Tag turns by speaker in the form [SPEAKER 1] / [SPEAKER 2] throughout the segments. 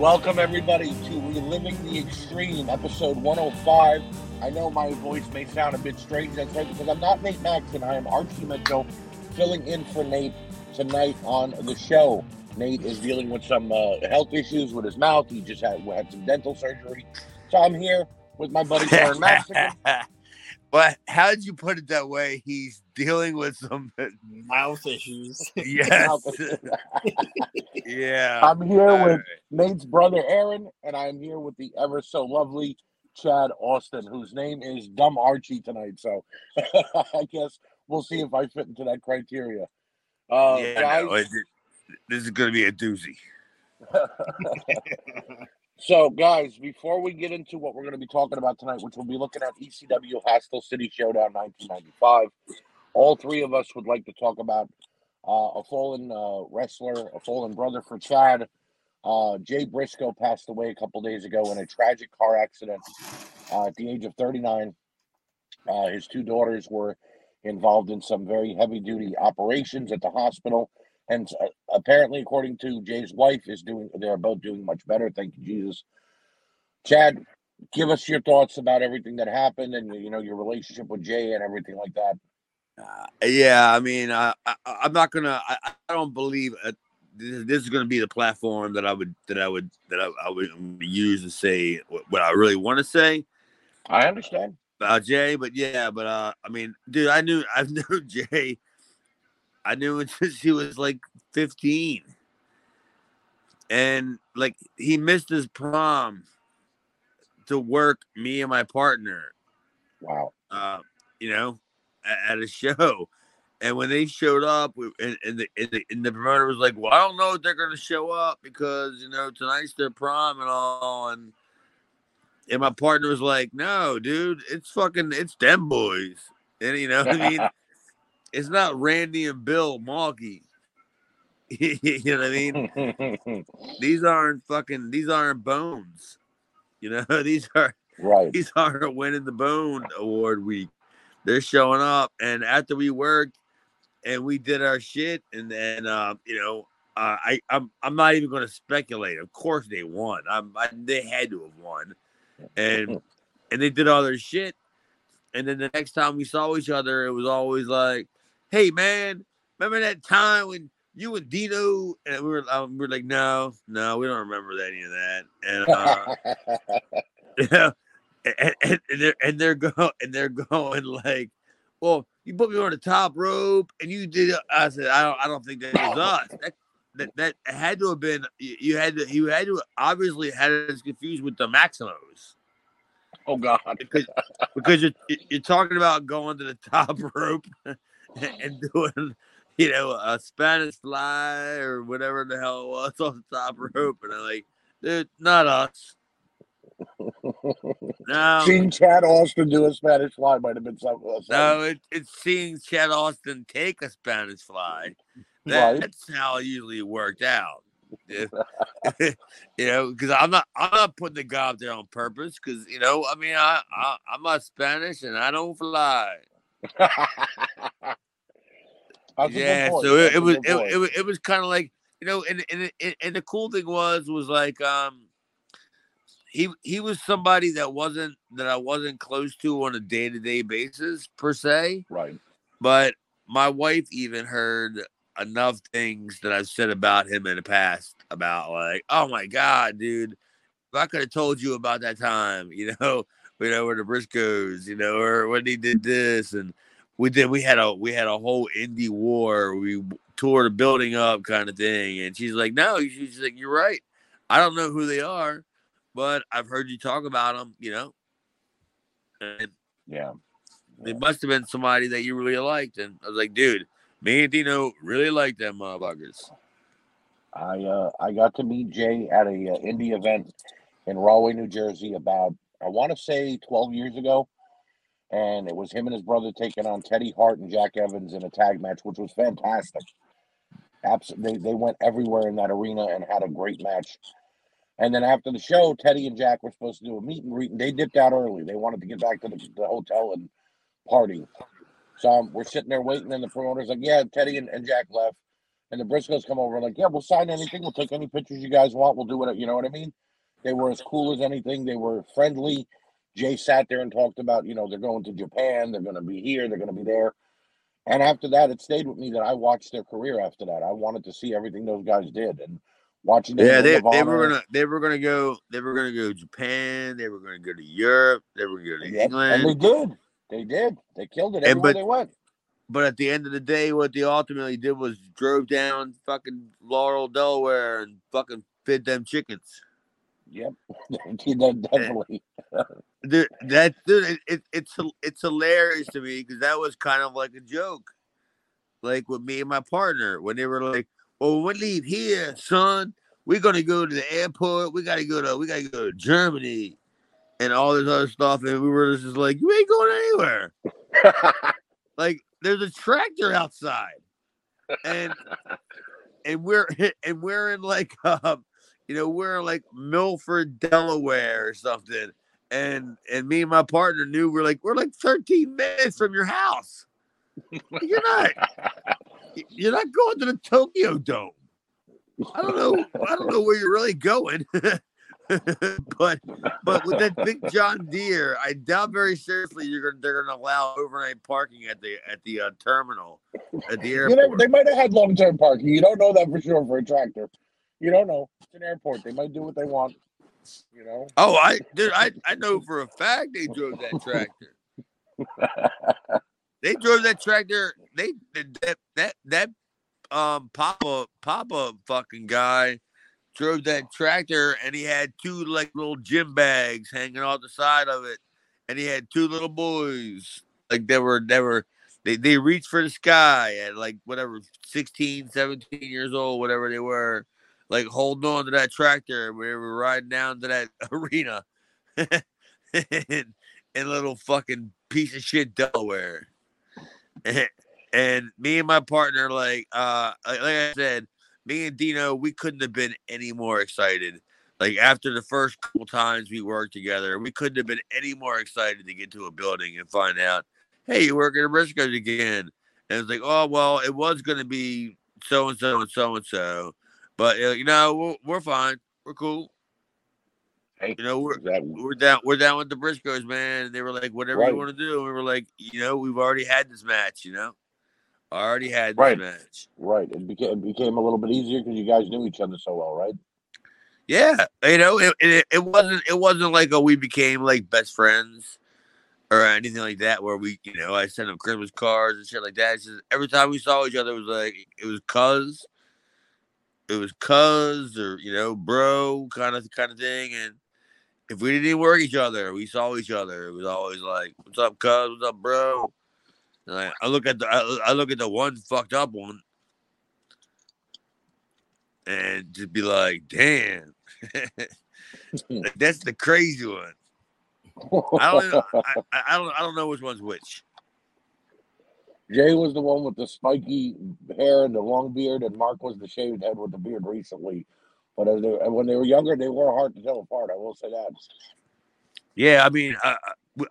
[SPEAKER 1] Welcome everybody to Reliving the Extreme, episode 105. I know my voice may sound a bit strange. That's right, because I'm not Nate Maxon. I am Archie Mitchell, filling in for Nate tonight on the show. Nate is dealing with some uh, health issues with his mouth. He just had, had some dental surgery. So I'm here with my buddy.
[SPEAKER 2] But how did you put it that way? He's dealing with some
[SPEAKER 3] mouth issues.
[SPEAKER 2] yes, yeah.
[SPEAKER 1] I'm here
[SPEAKER 2] All
[SPEAKER 1] with
[SPEAKER 2] right.
[SPEAKER 1] Nate's brother Aaron, and I'm here with the ever so lovely Chad Austin, whose name is Dumb Archie tonight. So I guess we'll see if I fit into that criteria. Uh,
[SPEAKER 2] yeah,
[SPEAKER 1] guys,
[SPEAKER 2] no, it- this is going to be a doozy.
[SPEAKER 1] So guys, before we get into what we're going to be talking about tonight, which we'll be looking at ECW Hostile City Showdown 1995, all three of us would like to talk about uh, a fallen uh, wrestler, a fallen brother for Chad. Uh, Jay Briscoe passed away a couple days ago in a tragic car accident uh, at the age of 39. Uh, his two daughters were involved in some very heavy duty operations at the hospital. And uh, apparently, according to Jay's wife, is doing they're both doing much better. Thank you, Jesus. Chad, give us your thoughts about everything that happened and you know your relationship with Jay and everything like that.
[SPEAKER 2] Uh, yeah, I mean, I, I, I'm not gonna. I, I don't believe uh, this, this is gonna be the platform that I would that I would that I, I would use to say what, what I really want to say
[SPEAKER 1] I understand.
[SPEAKER 2] about Jay. But yeah, but uh, I mean, dude, I knew I knew Jay. I knew him since he was like 15, and like he missed his prom to work me and my partner
[SPEAKER 1] Wow.
[SPEAKER 2] uh, you know, at, at a show. And when they showed up, we- and, and, the, and, the, and the promoter was like, "Well, I don't know if they're going to show up because you know tonight's their prom and all." And and my partner was like, "No, dude, it's fucking it's them boys." And you know, what I mean, it's not Randy and Bill Malky. you know what I mean? These aren't fucking. These aren't bones. You know, these are
[SPEAKER 1] right.
[SPEAKER 2] these aren't winning the Bone Award week. They're showing up, and after we worked and we did our shit, and then uh, you know, uh, I I'm I'm not even going to speculate. Of course they won. I'm I, they had to have won, and and they did all their shit. And then the next time we saw each other, it was always like, "Hey man, remember that time when?" You and Dino, and we were, um, we were like, no, no, we don't remember any of that. And uh, and, and, and they're and they're going and they're going like, well, you put me on the top rope and you did. I said, I don't, I don't think that was us. That, that that had to have been you you had to you had to obviously had us confused with the Maximos
[SPEAKER 1] oh God.
[SPEAKER 2] because because you're you're talking about going to the top rope and doing you know a Spanish fly or whatever the hell it was on the top rope and I'm like, dude, not us. No,
[SPEAKER 1] Seeing Chad Austin do a Spanish fly might have been something. else.
[SPEAKER 2] no, it, it's seeing Chad Austin take a Spanish fly.
[SPEAKER 1] Right.
[SPEAKER 2] That's how it usually worked out. You know, because I'm not I'm not putting the guy out there on purpose. Because you know, I mean, I, I I'm not Spanish and I don't fly.
[SPEAKER 1] That's a good
[SPEAKER 2] yeah, so it, it was it, it, was it was kind of like you know, and, and and and the cool thing was was like um he he was somebody that wasn't that I wasn't close to on a day to day basis per se,
[SPEAKER 1] right.
[SPEAKER 2] but my wife even heard enough things that I've said about him in the past about like, oh my god, dude, if I could have told you about that time, you know, you know, where the Briscoes, you know, or when he did this and we did we had a we had a whole indie war. We tore the building up kind of thing. And she's like, No, she's like, You're right. I don't know who they are, but I've heard you talk about them, you know. And
[SPEAKER 1] Yeah.
[SPEAKER 2] it must have been somebody that you really liked. And I was like, dude, me and Dino really like them motherfuckers.
[SPEAKER 1] I uh, I got to meet Jay at a uh, indie event in Rahway, New Jersey, about I want to say 12 years ago, and it was him and his brother taking on Teddy Hart and Jack Evans in a tag match, which was fantastic. Absolutely, they, they went everywhere in that arena and had a great match. And then after the show, Teddy and Jack were supposed to do a meet and greet, and they dipped out early. They wanted to get back to the, the hotel and party. So um, we're sitting there waiting, and the promoter's like, "Yeah, Teddy and, and Jack left." And the Briscoes come over like, yeah, we'll sign anything. We'll take any pictures you guys want. We'll do it. You know what I mean? They were as cool as anything. They were friendly. Jay sat there and talked about, you know, they're going to Japan. They're going to be here. They're going to be there. And after that, it stayed with me that I watched their career. After that, I wanted to see everything those guys did, and watching. Them
[SPEAKER 2] Yeah, they, they were gonna they were gonna go they were gonna go to Japan. They were gonna go to Europe. They were gonna go to
[SPEAKER 1] Yep,
[SPEAKER 2] England.
[SPEAKER 1] and they did. They did. They killed it
[SPEAKER 2] And
[SPEAKER 1] everywhere
[SPEAKER 2] but-
[SPEAKER 1] they went.
[SPEAKER 2] But at the end of the day, what they ultimately did was drove down fucking Laurel, Delaware, and fucking fed them chickens.
[SPEAKER 1] Yep, That definitely.
[SPEAKER 2] Dude, that dude, it, it's it's hilarious to me because that was kind of like a joke, like with me and my partner when they were like, "Well, we leave here, son, we're gonna go to the airport. We gotta go to we gotta go to Germany, and all this other stuff." And we were just like, "You ain't going anywhere." like there's a tractor outside and and we're and we're in like um you know we're like milford delaware or something and and me and my partner knew we're like we're like 13 minutes from your house you're not you're not going to the tokyo dome i don't know i don't know where you're really going but but with that big John Deere, I doubt very seriously you're gonna they're gonna allow overnight parking at the at the uh, terminal at the
[SPEAKER 1] You know, they might have had long term parking. You don't know that for sure for a tractor. You don't know. It's an airport. They might do what they want. You know.
[SPEAKER 2] oh, I dude, I I know for a fact they drove that tractor. they drove that tractor. They that that that um Papa Papa fucking guy drove that tractor and he had two like little gym bags hanging off the side of it and he had two little boys like they were they were they, they reached for the sky at like whatever 16 17 years old whatever they were like holding on to that tractor we were riding down to that arena in, in little fucking piece of shit delaware and, and me and my partner like uh like i said me and Dino, we couldn't have been any more excited. Like after the first couple times we worked together, we couldn't have been any more excited to get to a building and find out, hey, you work at Briscoes again. And it's like, oh well, it was gonna be so and so and so and so, but uh, you know we're, we're fine, we're cool.
[SPEAKER 1] Hey,
[SPEAKER 2] You know we're
[SPEAKER 1] exactly.
[SPEAKER 2] we're down we're down with the Briscoes, man. And they were like, whatever
[SPEAKER 1] Right.
[SPEAKER 2] you want to do. And we were like, you know, we've already had this match. You know, I already had this
[SPEAKER 1] Right.
[SPEAKER 2] match.
[SPEAKER 1] Right. It became it became a little bit easier because you guys knew each other so well, right?
[SPEAKER 2] Yeah, you know, it, it it wasn't it wasn't like a we became like best friends or anything like that. Where we, you know, I sent them Christmas cards and shit like that. Just every time we saw each other, it was like it was cuz, it was cuz or you know, bro kind of kind of thing. And if we didn't even work each other, we saw each other. It was always like, "What's up, cuz? What's up, bro?" And I, I look at the I, I look at the one fucked up one, and just be like, "Damn." That's the crazy one. I don't, I I don't, I don't know which one's which.
[SPEAKER 1] Jay was the one with the spiky hair and the long beard, and Mark was the shaved head with the beard recently. But as they, when they were younger, they were hard to tell apart. I will say that.
[SPEAKER 2] Yeah, I mean, uh,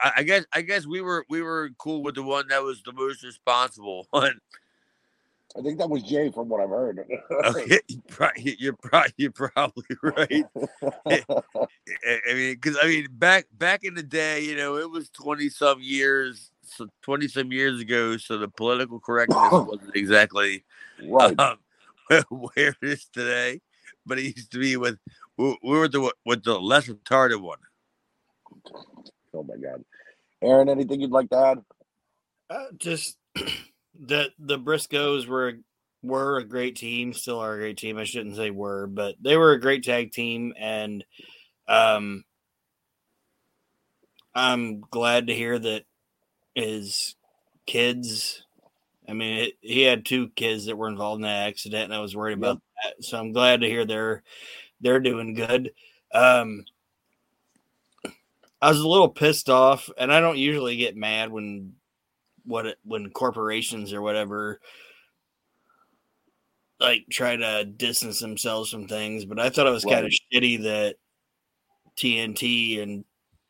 [SPEAKER 2] I, I guess, I guess we were, we were cool with the one that was the most responsible one.
[SPEAKER 1] I think that was Jay, from what I've heard.
[SPEAKER 2] Okay, you're probably, you're probably right. I I mean, because I mean, back, back in the day, you know, it was twenty some years, so twenty some years ago. So the political correctness wasn't exactly
[SPEAKER 1] right.
[SPEAKER 2] um, where it is today, but it used to be with we we were the with the less retarded one.
[SPEAKER 1] Oh my God. Aaron, anything you'd like to add?
[SPEAKER 3] Uh, just that the Briscoes were were a great team, still are a great team. I shouldn't say were, but they were a great tag team, and um, I'm glad to hear that his kids. I mean, it, he had two kids that were involved in that accident, and I was worried about that. So I'm glad to hear they're they're doing good. Um, I was a little pissed off, and I don't usually get mad when what it, when corporations or whatever like try to distance themselves from things, but I thought it was kind of shitty that TNT and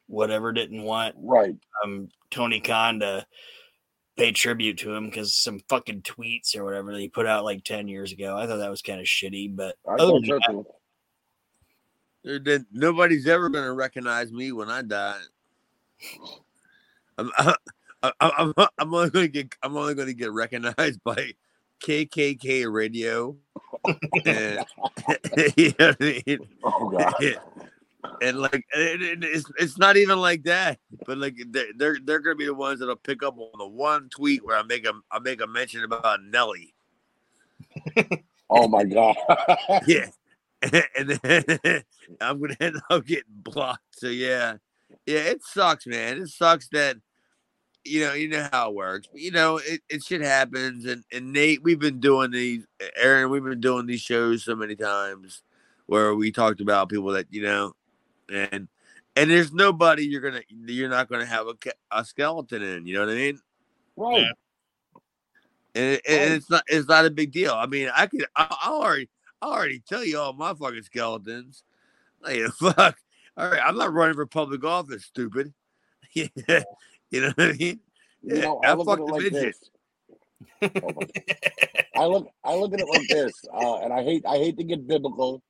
[SPEAKER 3] whatever didn't want
[SPEAKER 1] Right.
[SPEAKER 3] um Tony Khan to pay tribute to him because some fucking tweets or whatever that he put out like 10 years ago. I thought that was kind of shitty, but
[SPEAKER 1] I
[SPEAKER 3] other than
[SPEAKER 1] so too.
[SPEAKER 2] There- there- Nobody's ever gonna recognize me when I die. I'm, I, I'm, I'm, I'm only gonna get I'm only gonna get recognized by KKK radio. and, you know what I mean?
[SPEAKER 1] Oh god.
[SPEAKER 2] And like it, it- it's it's not even like that, but like they're they're, they're gonna be the ones that'll pick up on the one tweet where I make a I make a mention about Nelly.
[SPEAKER 1] Oh my god.
[SPEAKER 2] Yeah. and then I'm gonna end up getting blocked. So yeah, yeah, it sucks, man. It sucks that you know you know how it works. But, you know, it, it shit happens. And and Nate, we've been doing these. Aaron, we've been doing these shows so many times where we talked about people that you know, and and there's nobody you're gonna you're not gonna have a, a skeleton in. You know what I mean?
[SPEAKER 1] right.
[SPEAKER 3] Yeah.
[SPEAKER 2] and, it, and it's not it's not a big deal. I mean, I could I, I already I already tell you all my fucking skeletons. Like fuck. All right, I'm not running for public office, stupid. You know what I mean?
[SPEAKER 1] You
[SPEAKER 2] Yeah,
[SPEAKER 1] know,
[SPEAKER 2] I
[SPEAKER 1] I look at
[SPEAKER 2] fucked
[SPEAKER 1] it like
[SPEAKER 2] midget.
[SPEAKER 1] this. I look I look at it like this, uh, and I hate I hate to get biblical,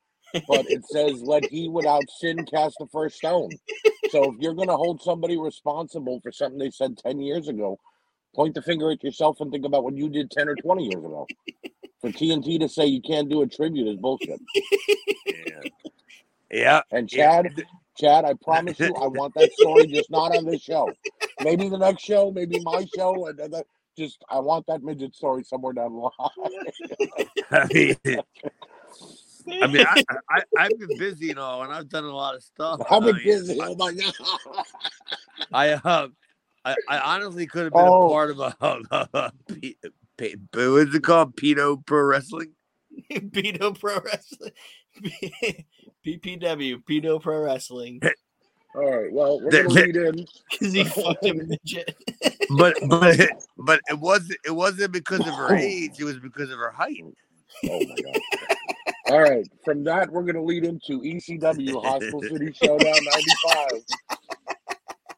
[SPEAKER 1] but it says, "Let he without sin cast the first stone." So if you're going to hold somebody responsible for something they said ten years ago, point the finger at yourself and think about what you did ten or twenty years ago. For TNT to say you can't do a tribute is bullshit.
[SPEAKER 2] Yeah. Yeah.
[SPEAKER 1] And
[SPEAKER 2] yeah.
[SPEAKER 1] Chad, Chad, I promise you, I want that story just not on this show. Maybe the next show, maybe my show, and then that- just I want that midget story somewhere down the line.
[SPEAKER 2] I mean, I I, I I've been busy and all, and I've done a lot of stuff.
[SPEAKER 1] I've been
[SPEAKER 2] I mean,
[SPEAKER 1] busy. Oh my god.
[SPEAKER 2] I uh, I, I honestly could have been
[SPEAKER 1] Oh.
[SPEAKER 2] a part of a, a, a, P- P- what's it called? Pedo Pro Wrestling.
[SPEAKER 3] Pedo Pro Wrestling. PPW, Pedo Pro Wrestling.
[SPEAKER 1] All right. Well, we're
[SPEAKER 2] There-
[SPEAKER 1] gonna lead in.
[SPEAKER 3] Because he fucked a midget.
[SPEAKER 2] but but but it wasn't it wasn't because of her age. It was because of her height.
[SPEAKER 1] Oh my god. All right. From that, we're gonna lead into ECW Hostile City Showdown '95.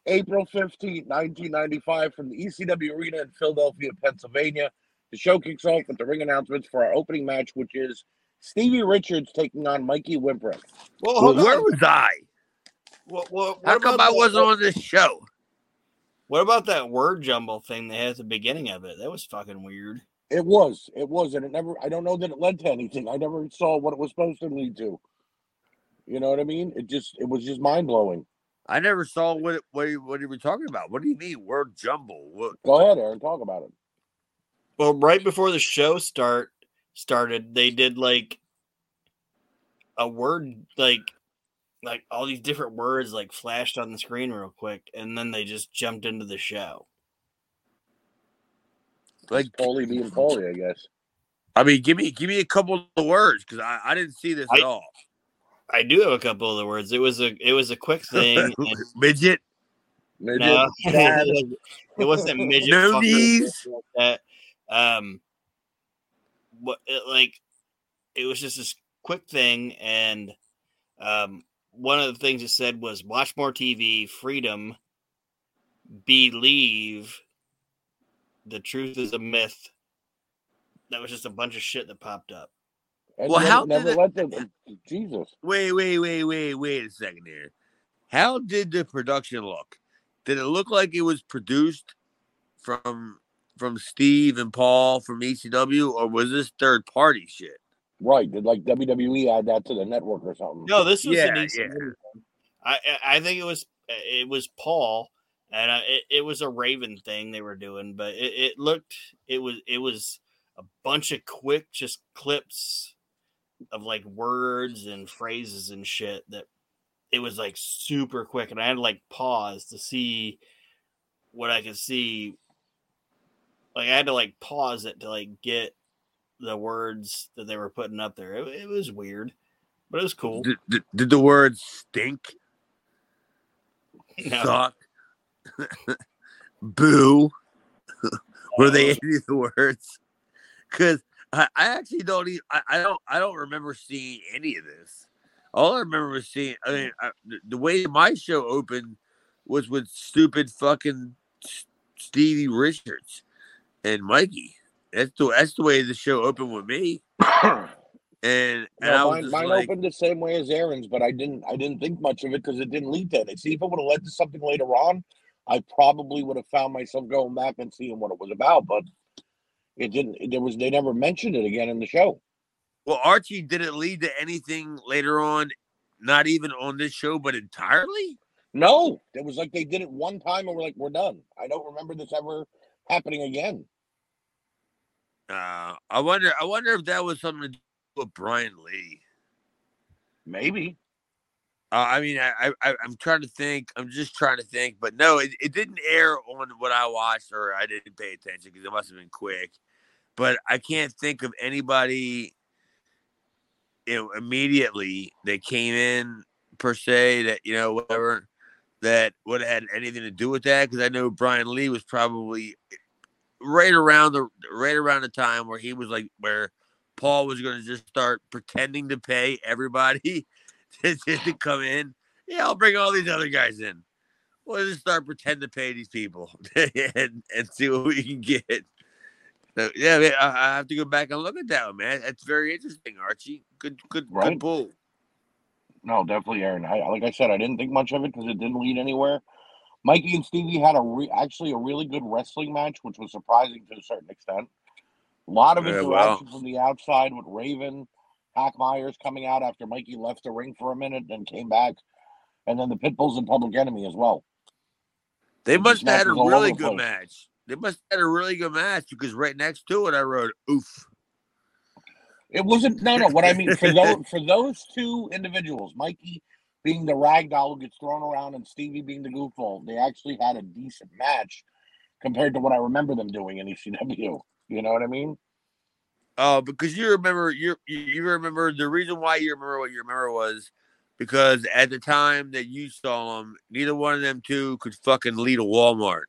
[SPEAKER 1] April 15th, 1995, from the ECW Arena in Philadelphia, Pennsylvania. The show kicks off with the ring announcements for our opening match, which is Stevie Richards taking on Mikey Whipwreck.
[SPEAKER 3] Well,
[SPEAKER 2] Well, where was I?
[SPEAKER 3] What, what,
[SPEAKER 2] How come
[SPEAKER 3] about
[SPEAKER 2] I wasn't on this show?
[SPEAKER 3] What about that word jumble thing they had at the beginning of it? That was fucking weird.
[SPEAKER 1] It was, it was, and it never. I don't know that it led to anything. I never saw what it was supposed to lead to. You know what I mean? It just, it was just mind blowing.
[SPEAKER 2] I never saw what it- what you, what you were talking about. What do you mean word jumble? What?
[SPEAKER 1] Go ahead, Aaron. Talk about it.
[SPEAKER 3] Well, right before the show start started, they did like a word like like all these different words like flashed on the screen real quick, and then they just jumped into the show.
[SPEAKER 2] Like
[SPEAKER 1] Paulie being Paulie, I guess.
[SPEAKER 2] I mean, give me give me a couple of words because I, I didn't see this at all.
[SPEAKER 3] I do have a couple of the words. It was a it was a quick thing.
[SPEAKER 2] Midget,
[SPEAKER 1] Midget,
[SPEAKER 3] no, it wasn't midget.
[SPEAKER 2] No knees.
[SPEAKER 3] like. Um, what it, like it was just this quick thing, and um, one of the things it said was watch more TV, freedom, believe, the truth is a myth. That was just a bunch of shit that popped up.
[SPEAKER 1] and
[SPEAKER 2] Well, how
[SPEAKER 1] never
[SPEAKER 2] did
[SPEAKER 1] let them. Jesus.
[SPEAKER 2] wait, wait, wait, wait, wait a second here. How did the production look? Did it look like it was produced from from Steve and Paul from ECW, or was this third party shit?
[SPEAKER 1] Right. Did like WWE add that to the network or something?
[SPEAKER 3] No, this was an
[SPEAKER 2] Yeah,
[SPEAKER 3] ECW
[SPEAKER 2] yeah.
[SPEAKER 3] I I I think it was it was Paul, and I, it, it was a Raven thing they were doing, but it, it looked it was it was a bunch of quick just clips of like words and phrases and shit that it was like super quick, and I had to like pause to see what I could see. Like I had to like pause it to like get the words that they were putting up there. It, it was weird, but it was cool.
[SPEAKER 2] Did, did, did the words stink,
[SPEAKER 3] No.
[SPEAKER 2] suck, boo? Were they any of the words? Because I, I actually don't. Even, I, I don't. I don't remember seeing any of this. All I remember was seeing. I mean, I, the, the way my show opened was with stupid fucking Stevie Richards. and Mikey. That's the that's the way the show opened with me. And and I
[SPEAKER 1] No,
[SPEAKER 2] was
[SPEAKER 1] mine, mine
[SPEAKER 2] like,
[SPEAKER 1] opened the same way as Aaron's, but I didn't I didn't think much of it because it didn't lead to anything. See, if it would have led to something later on, I probably would have found myself going back and seeing what it was about. But it didn't. There was they never mentioned it again in the show.
[SPEAKER 2] well, Archie did it lead to anything later on? Not even on this show, but entirely.
[SPEAKER 1] No, it was like they did it one time and we're like, we're done. I don't remember this ever happening again.
[SPEAKER 2] Uh, I wonder. I wonder if that was something to do with Brian Lee.
[SPEAKER 1] Maybe.
[SPEAKER 2] Uh, I mean, I, I I'm trying to think. I'm just trying to think, but no, it, it didn't air on what I watched, or I didn't pay attention because it must have been quick. But I can't think of anybody, you know, immediately that came in per se that you know whatever that would have had anything to do with that because I know Brian Lee was probably right around the right around the time where he was like where Paul was going to just start pretending to pay everybody to, come in. Yeah, I'll bring all these other guys in. We'll just start pretending to pay these people and, and see what we can get. So, yeah, man, I, I have to go back and look at that one, man. That's very interesting, Archie. Good, good,
[SPEAKER 1] Right.
[SPEAKER 2] good pull.
[SPEAKER 1] No, definitely, Aaron. I, like I said, I didn't think much of it because it didn't lead anywhere. Mikey and Stevie had a re- actually a really good wrestling match, which was surprising to a certain extent. A lot of
[SPEAKER 2] Yeah,
[SPEAKER 1] from the outside with Raven, Hack Meyers coming out after Mikey left the ring for a minute and came back, and then the Pitbulls and Public Enemy as well.
[SPEAKER 2] They must have had a
[SPEAKER 1] match was all
[SPEAKER 2] really good
[SPEAKER 1] place.
[SPEAKER 2] match. They must have had a really good match because right next to it, I wrote "oof."
[SPEAKER 1] It wasn't no no. What I mean for those for those two individuals, Mikey being the rag doll who gets thrown around and Stevie being the goofball, they actually had a decent match compared to what I remember them doing in ECW. You know what I mean?
[SPEAKER 2] Oh, because you remember you you remember the reason why you remember what you remember was because at the time that you saw them, neither one of them two could fucking lead a Walmart.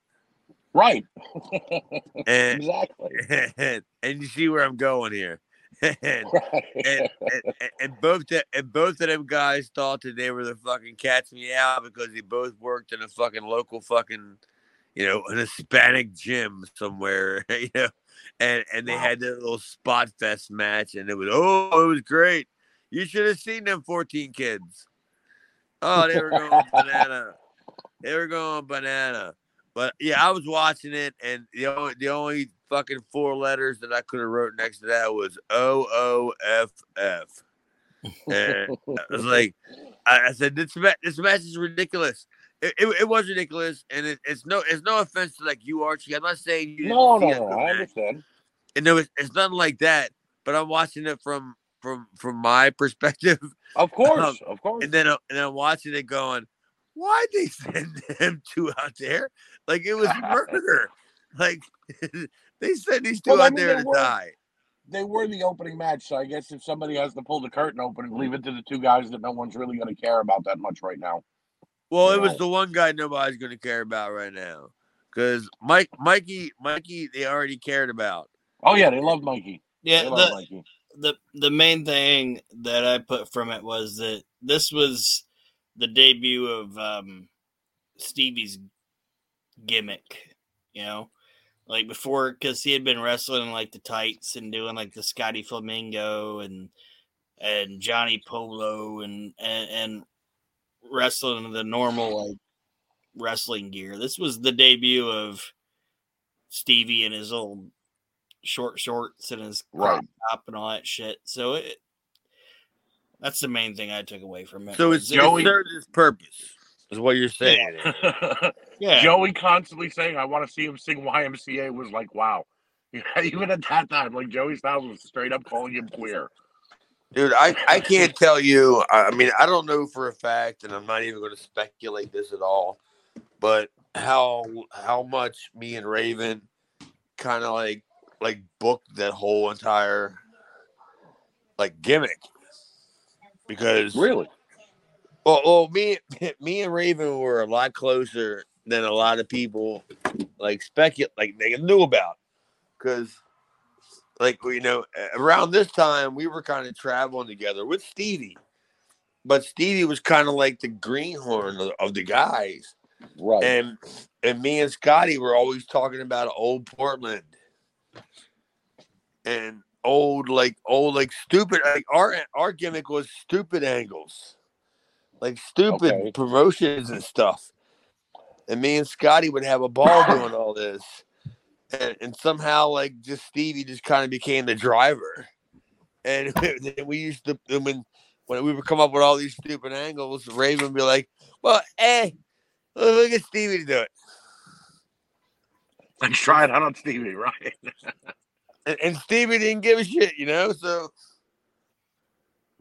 [SPEAKER 1] Right.
[SPEAKER 2] And
[SPEAKER 1] exactly.
[SPEAKER 2] and, you see where I'm going here. and,
[SPEAKER 1] Right.
[SPEAKER 2] and, and, and both the, and both of them guys thought that they were the fucking cats meow because they both worked in a fucking local fucking you know an Hispanic gym somewhere you know and and they
[SPEAKER 1] Wow.
[SPEAKER 2] had their little spot fest match and it was oh it was great you should have seen them 14 kids oh they were going banana they were going banana but yeah I was watching it and the only the only fucking four letters that I could have wrote next to that was O O F F and I was like, I, I said, this match, this match is ridiculous. It, it, it was ridiculous, and it, it's no, it's no offense to like you, Archie. I'm not saying you. didn't
[SPEAKER 1] no, no, no. I
[SPEAKER 2] match.
[SPEAKER 1] understand.
[SPEAKER 2] And no, it's, it's nothing like that. But I'm watching it from from from my perspective,
[SPEAKER 1] Of course,
[SPEAKER 2] Um,
[SPEAKER 1] of course.
[SPEAKER 2] and then uh, and I'm watching it going, why'd they send them two out there? Like it was murder. like they sent these two
[SPEAKER 1] Well, I
[SPEAKER 2] out
[SPEAKER 1] mean,
[SPEAKER 2] there to
[SPEAKER 1] were-
[SPEAKER 2] die.
[SPEAKER 1] they were the opening match, so I guess if somebody has to pull the curtain open and leave it to the two guys that no one's really going to care about that much right now.
[SPEAKER 2] Well,
[SPEAKER 1] you
[SPEAKER 2] it was the one guy nobody's going to care about right now, because Mike, Mikey, Mikey, they already cared about.
[SPEAKER 1] Oh yeah, they love Mikey.
[SPEAKER 3] Yeah,
[SPEAKER 1] They love
[SPEAKER 3] the,
[SPEAKER 1] Mikey.
[SPEAKER 3] the the main thing that I put from it was that this was the debut of um, Stevie's gimmick. You know, like before, because he had been wrestling like the tights and doing like the Scotty Flamingo and and Johnny Polo and and, and wrestling in the normal like wrestling gear. This was the debut of Stevie and his old short shorts and his crop
[SPEAKER 1] Right.
[SPEAKER 3] top and all that shit. So it that's the main thing I took away from it.
[SPEAKER 2] So it's
[SPEAKER 3] it-
[SPEAKER 1] Joey-
[SPEAKER 2] it its purpose, is what you're saying.
[SPEAKER 3] yeah,
[SPEAKER 1] Joey constantly saying, "I want to see him sing YMCA" was like, wow. Even at that time, like Joey Styles was straight up calling him queer.
[SPEAKER 2] Dude, I, I can't tell you. I I mean, I don't know for a fact, and I'm not even going to speculate this at all. But how how much me and Raven kind of like like booked that whole entire like gimmick. Because
[SPEAKER 1] Really?
[SPEAKER 2] Well, well, me, me and Raven were a lot closer than a lot of people like speculate, like they knew about, because, like you know, around this time we were kind of traveling together with Stevie, but Stevie was kind of like the greenhorn of, of the guys,
[SPEAKER 1] Right.
[SPEAKER 2] and and me and Scotty were always talking about old Portland, and old like old like stupid like our our gimmick was stupid angles. Like stupid
[SPEAKER 1] Okay.
[SPEAKER 2] promotions and stuff. And me and scotty would have a ball doing all this. And, and somehow like just stevie just kind of became the driver. And we used to and when when we would come up with all these stupid angles raven would be like well hey look at stevie to do it
[SPEAKER 1] Like try it out on Stevie, right?
[SPEAKER 2] and, and Stevie didn't give a shit, you know. So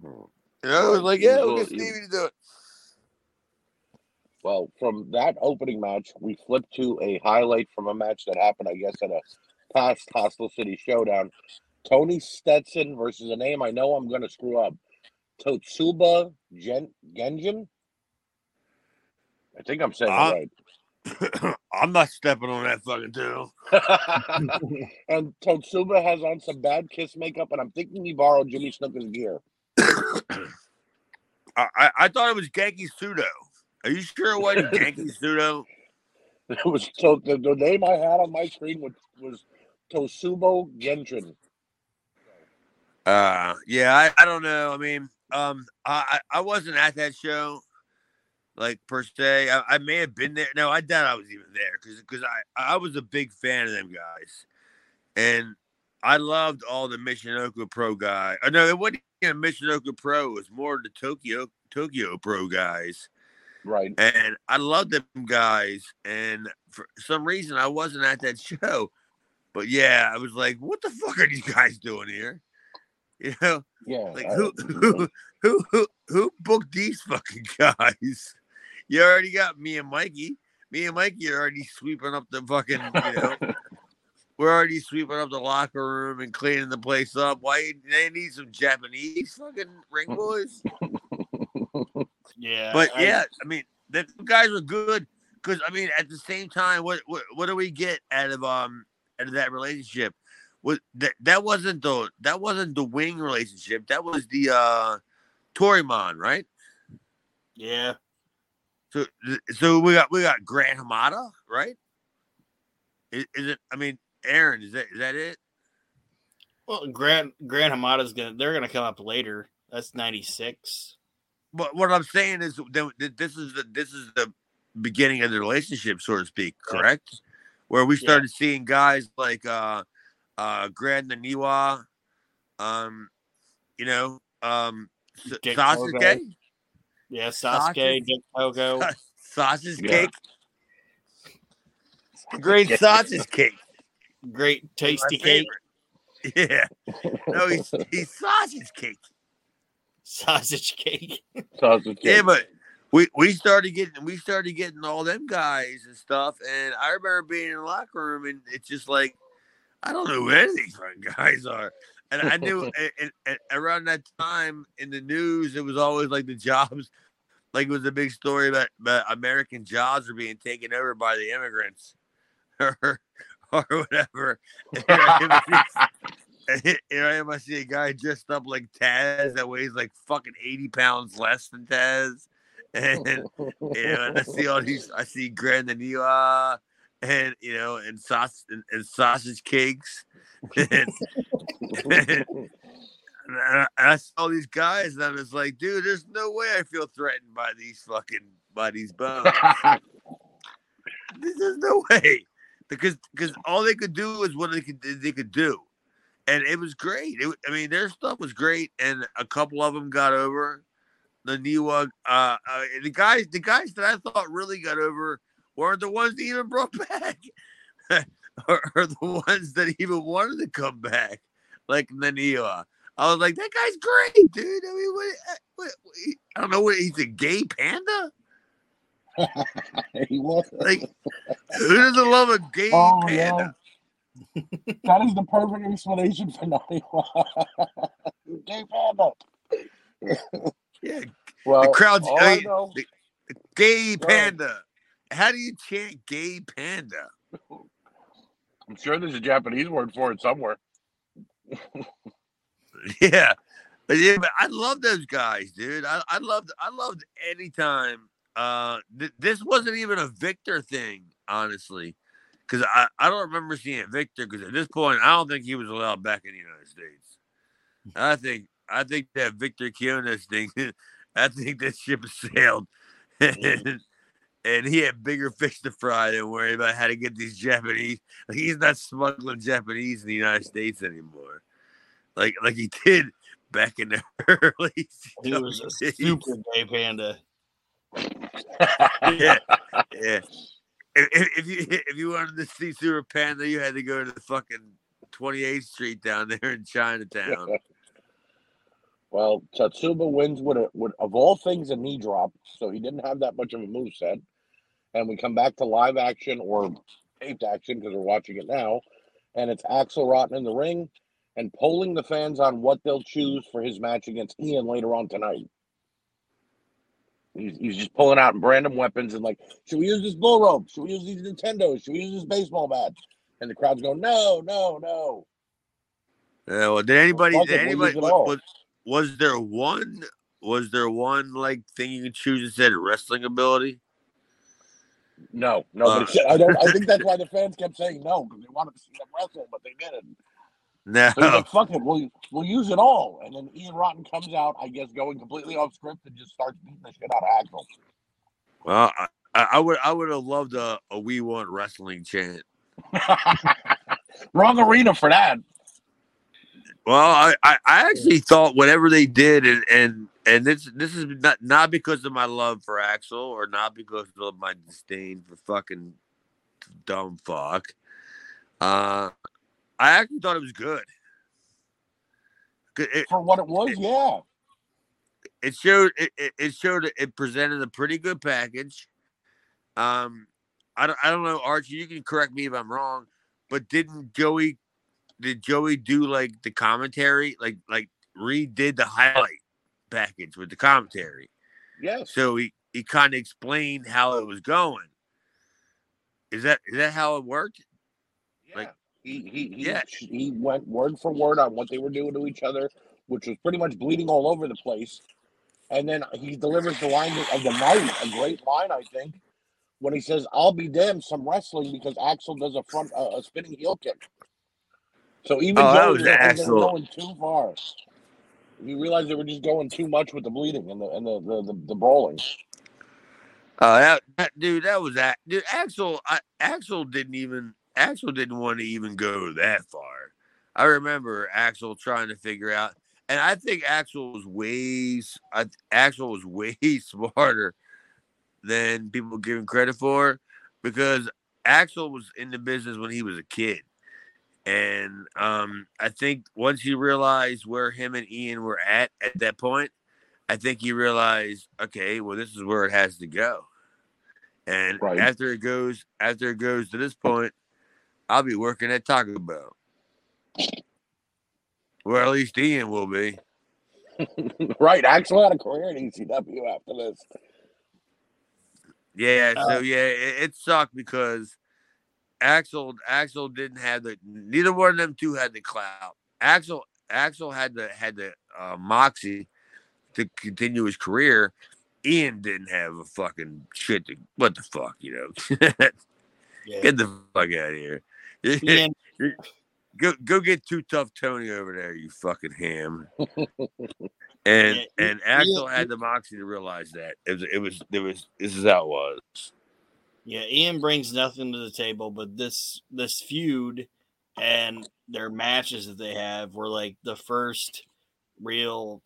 [SPEAKER 2] you know, it was like, yeah, we'll get Stevie to do it.
[SPEAKER 1] Well, from that opening match, we flip to a highlight from a match that happened, I guess, at a past Hostile City Showdown. Tony Stetson versus a name I know I'm going to screw up. Totsuba Gen- Genjin? I think I'm saying
[SPEAKER 2] Uh,
[SPEAKER 1] it
[SPEAKER 2] I'm not stepping on that fucking
[SPEAKER 1] right. and Totsuba has on some bad kiss makeup, and I'm thinking he borrowed Jimmy Snuka's gear.
[SPEAKER 2] I, I, I thought it was Genki Sudo. Are you sure it wasn't Genki Sudo?
[SPEAKER 1] It was so the, the name I had on my screen was, was Tosubo Genjin.
[SPEAKER 2] Uh, yeah, I, I don't know. I mean, um, I I wasn't at that show, like per se. I, I may have been there. No, I doubt I was even there because because I I was a big fan of them guys, and I loved all the Michinoku Pro guy. Uh, no, it wasn't even Michinoku Pro. It was more the Tokyo Tokyo Pro guys,
[SPEAKER 1] Right.
[SPEAKER 2] and I loved them guys. And for some reason, I wasn't at that show. But yeah, I was like, "What the fuck are these guys doing here?" You know,
[SPEAKER 1] Yeah.
[SPEAKER 2] like
[SPEAKER 1] I-
[SPEAKER 2] who who who who who booked these fucking guys? You already got me and Mikey. Me and Mikey are already sweeping up the fucking. You know, we're already sweeping up the locker room and cleaning the place up. Why they need some Japanese fucking ring boys?
[SPEAKER 3] Yeah,
[SPEAKER 2] But
[SPEAKER 3] I-
[SPEAKER 2] yeah, I mean, the guys were good because I mean, at the same time, what what what do we get out of um out of that relationship? Was that that wasn't the that wasn't the wing relationship. That was the uh Toryumon, right?
[SPEAKER 3] yeah,
[SPEAKER 2] So so we got we got Grant Hamada, right? Is, is it? I mean, Aaron, is that is that it?
[SPEAKER 3] Well, Grant Grant Hamada's gonna they're gonna come up later. That's ninety six.
[SPEAKER 2] But what I'm saying is this is the this is the beginning of the relationship, so to speak,
[SPEAKER 3] Yeah.
[SPEAKER 2] correct? Where we
[SPEAKER 3] Yeah.
[SPEAKER 2] started seeing guys like uh uh Gran Naniwa, um, you know, um
[SPEAKER 3] Dick
[SPEAKER 2] Sasuke,
[SPEAKER 3] Togo. Yeah, Sasuke,
[SPEAKER 2] Sausage.
[SPEAKER 3] Dick Togo.
[SPEAKER 2] sausage
[SPEAKER 1] Yeah.
[SPEAKER 2] cake, great sausage cake,
[SPEAKER 3] Great tasty cake.
[SPEAKER 2] Yeah, no, he's he's sausage cake.
[SPEAKER 3] Sausage cake.
[SPEAKER 1] Sausage cake.
[SPEAKER 2] Yeah, but we we started getting we started getting all them guys and stuff, and I remember being in the locker room, and it's just like I don't know who any of these guys are, and I knew and, and- and around that time in the news, it was always like the jobs, like it was a big story about, about American jobs are being taken over by the immigrants, or or whatever. And here I am, and here- here I am, I see a guy dressed up like Taz that weighs like fucking 80 pounds less than Taz. And you know, and I see all these I see Gran Naniwa and you know and sausage and, and sausage cakes. and, and I, I saw these guys and I was like, dude, there's no way I feel threatened by these fucking by these bones. There's no way. Because because all they could do is what they could they could do. And it was great. It, I mean, their stuff was great, and a couple of them got over. The Niwa, uh, uh, the guys, the guys that I thought really got over weren't the ones that even brought back, or, or the ones that even wanted to come back, like the Niwa. I was like, that guy's great, dude. I mean, what, uh, what, what, I don't know what he's a gay panda.
[SPEAKER 1] he was.
[SPEAKER 2] Like, who doesn't love a gay
[SPEAKER 1] Oh,
[SPEAKER 2] panda?
[SPEAKER 1] That is the perfect explanation for Naniwa. Gay panda.
[SPEAKER 2] Yeah,
[SPEAKER 1] Well, the
[SPEAKER 2] crowd's-
[SPEAKER 1] all
[SPEAKER 2] I mean,
[SPEAKER 1] know,
[SPEAKER 2] gay panda. How do you chant gay panda?
[SPEAKER 1] I'm sure there's a Japanese word for it somewhere.
[SPEAKER 2] Yeah. But yeah, but I love those guys, dude. I, I loved I loved anytime. Uh th- this wasn't even a Victor thing, honestly. because I, I don't remember seeing Victor because at this point I don't think he was allowed back in the United States. I think I think that Victor Quinones thing, I think that ship has sailed, and, and he had bigger fish to fry than worry about how to get these Japanese. Like he's not smuggling Japanese in the United States anymore, like like he did back in the early.
[SPEAKER 3] He was a super gay panda.
[SPEAKER 2] yeah, yeah. If, if you if you wanted to see Super Panda, you had to go to the fucking 28th Street down there in Chinatown.
[SPEAKER 1] well, Tatsuba wins with a with of all things a knee drop, so he didn't have that much of a move set. And we come back to live action or taped action because we're watching it now, and it's Axel Rotten in the ring and polling the fans on what they'll choose for his match against Ian later on tonight. He's, he's just pulling out random weapons and like, should we use this bull rope? Should we use these Nintendos? Should we use this baseball bat? And the crowd's going, no, no, no.
[SPEAKER 2] Yeah, well, did anybody? Did anybody? Was, was there one? Was there one like thing you could choose instead of wrestling ability?
[SPEAKER 1] No, no.
[SPEAKER 2] Uh.
[SPEAKER 1] I don't. I think that's why the fans kept saying no because they wanted to see them wrestle, but they didn't.
[SPEAKER 2] No.
[SPEAKER 1] So like, "Fuck it, we'll we'll use it all." And then Ian Rotten comes out, I guess, going completely off script and just starts beating the shit out of Axel.
[SPEAKER 2] Well, I, I I would I would have loved a, a we want wrestling chant.
[SPEAKER 1] Wrong arena for that.
[SPEAKER 2] Well, I, I, I actually thought whatever they did, and and and this this is not not because of my love for Axel or not because of my disdain for fucking dumb fuck. Uh, I actually thought it was good. It,
[SPEAKER 1] For what it was, yeah.
[SPEAKER 2] it showed it, it, it showed it presented a pretty good package. Um, I don't I don't know Archie. You can correct me if I'm wrong, but didn't Joey did Joey do like the commentary like like redid the highlight package with the commentary?
[SPEAKER 1] Yeah.
[SPEAKER 2] So he he kind of explained how it was going. Is that is that how it worked?
[SPEAKER 1] Yeah.
[SPEAKER 2] Like-
[SPEAKER 1] he he he,
[SPEAKER 2] Yeah.
[SPEAKER 1] he went word for word on what they were doing to each other, which was pretty much bleeding all over the place. And then he delivers the line of the night, a great line, I think, when he says, "I'll be damned, some wrestling," because Axel does a front uh, a spinning heel kick. So even
[SPEAKER 2] Oh, that
[SPEAKER 1] Joey
[SPEAKER 2] was
[SPEAKER 1] was like, they were going too far. you realize they were just going too much with the bleeding and the and the the, the, the brawling.
[SPEAKER 2] Uh, that, that dude, that was that dude. Axel, I, Axel didn't even Axel didn't want to even go that far. I remember Axel trying to figure out, and I think Axel was way I, Axel was way smarter than people give him credit for, because Axel was in the business when he was a kid, and um, I think once he realized where him and Ian were at at that point, I think he realized, okay, well, this is where it has to go. And
[SPEAKER 1] Right.
[SPEAKER 2] after it goes, after it goes to this point, I'll be working at Taco Bell. Well, at least Ian will be.
[SPEAKER 1] right, Axel had a career in ECW after this.
[SPEAKER 2] Yeah,
[SPEAKER 1] Uh,
[SPEAKER 2] so yeah, it, it sucked because Axel Axel didn't have the neither one of them two had the clout. Axel Axel had the had the uh, moxie to continue his career. Ian didn't have a fucking shit to what the fuck, you know.
[SPEAKER 3] Yeah.
[SPEAKER 2] Get the fuck out of here. Go go get too tough Tony over there, you fucking ham. and
[SPEAKER 3] Yeah,
[SPEAKER 2] and Axel had the moxie to realize that it was it was it was this is how it was.
[SPEAKER 3] yeah, Ian brings nothing to the table, but this this feud and their matches that they have were like the first real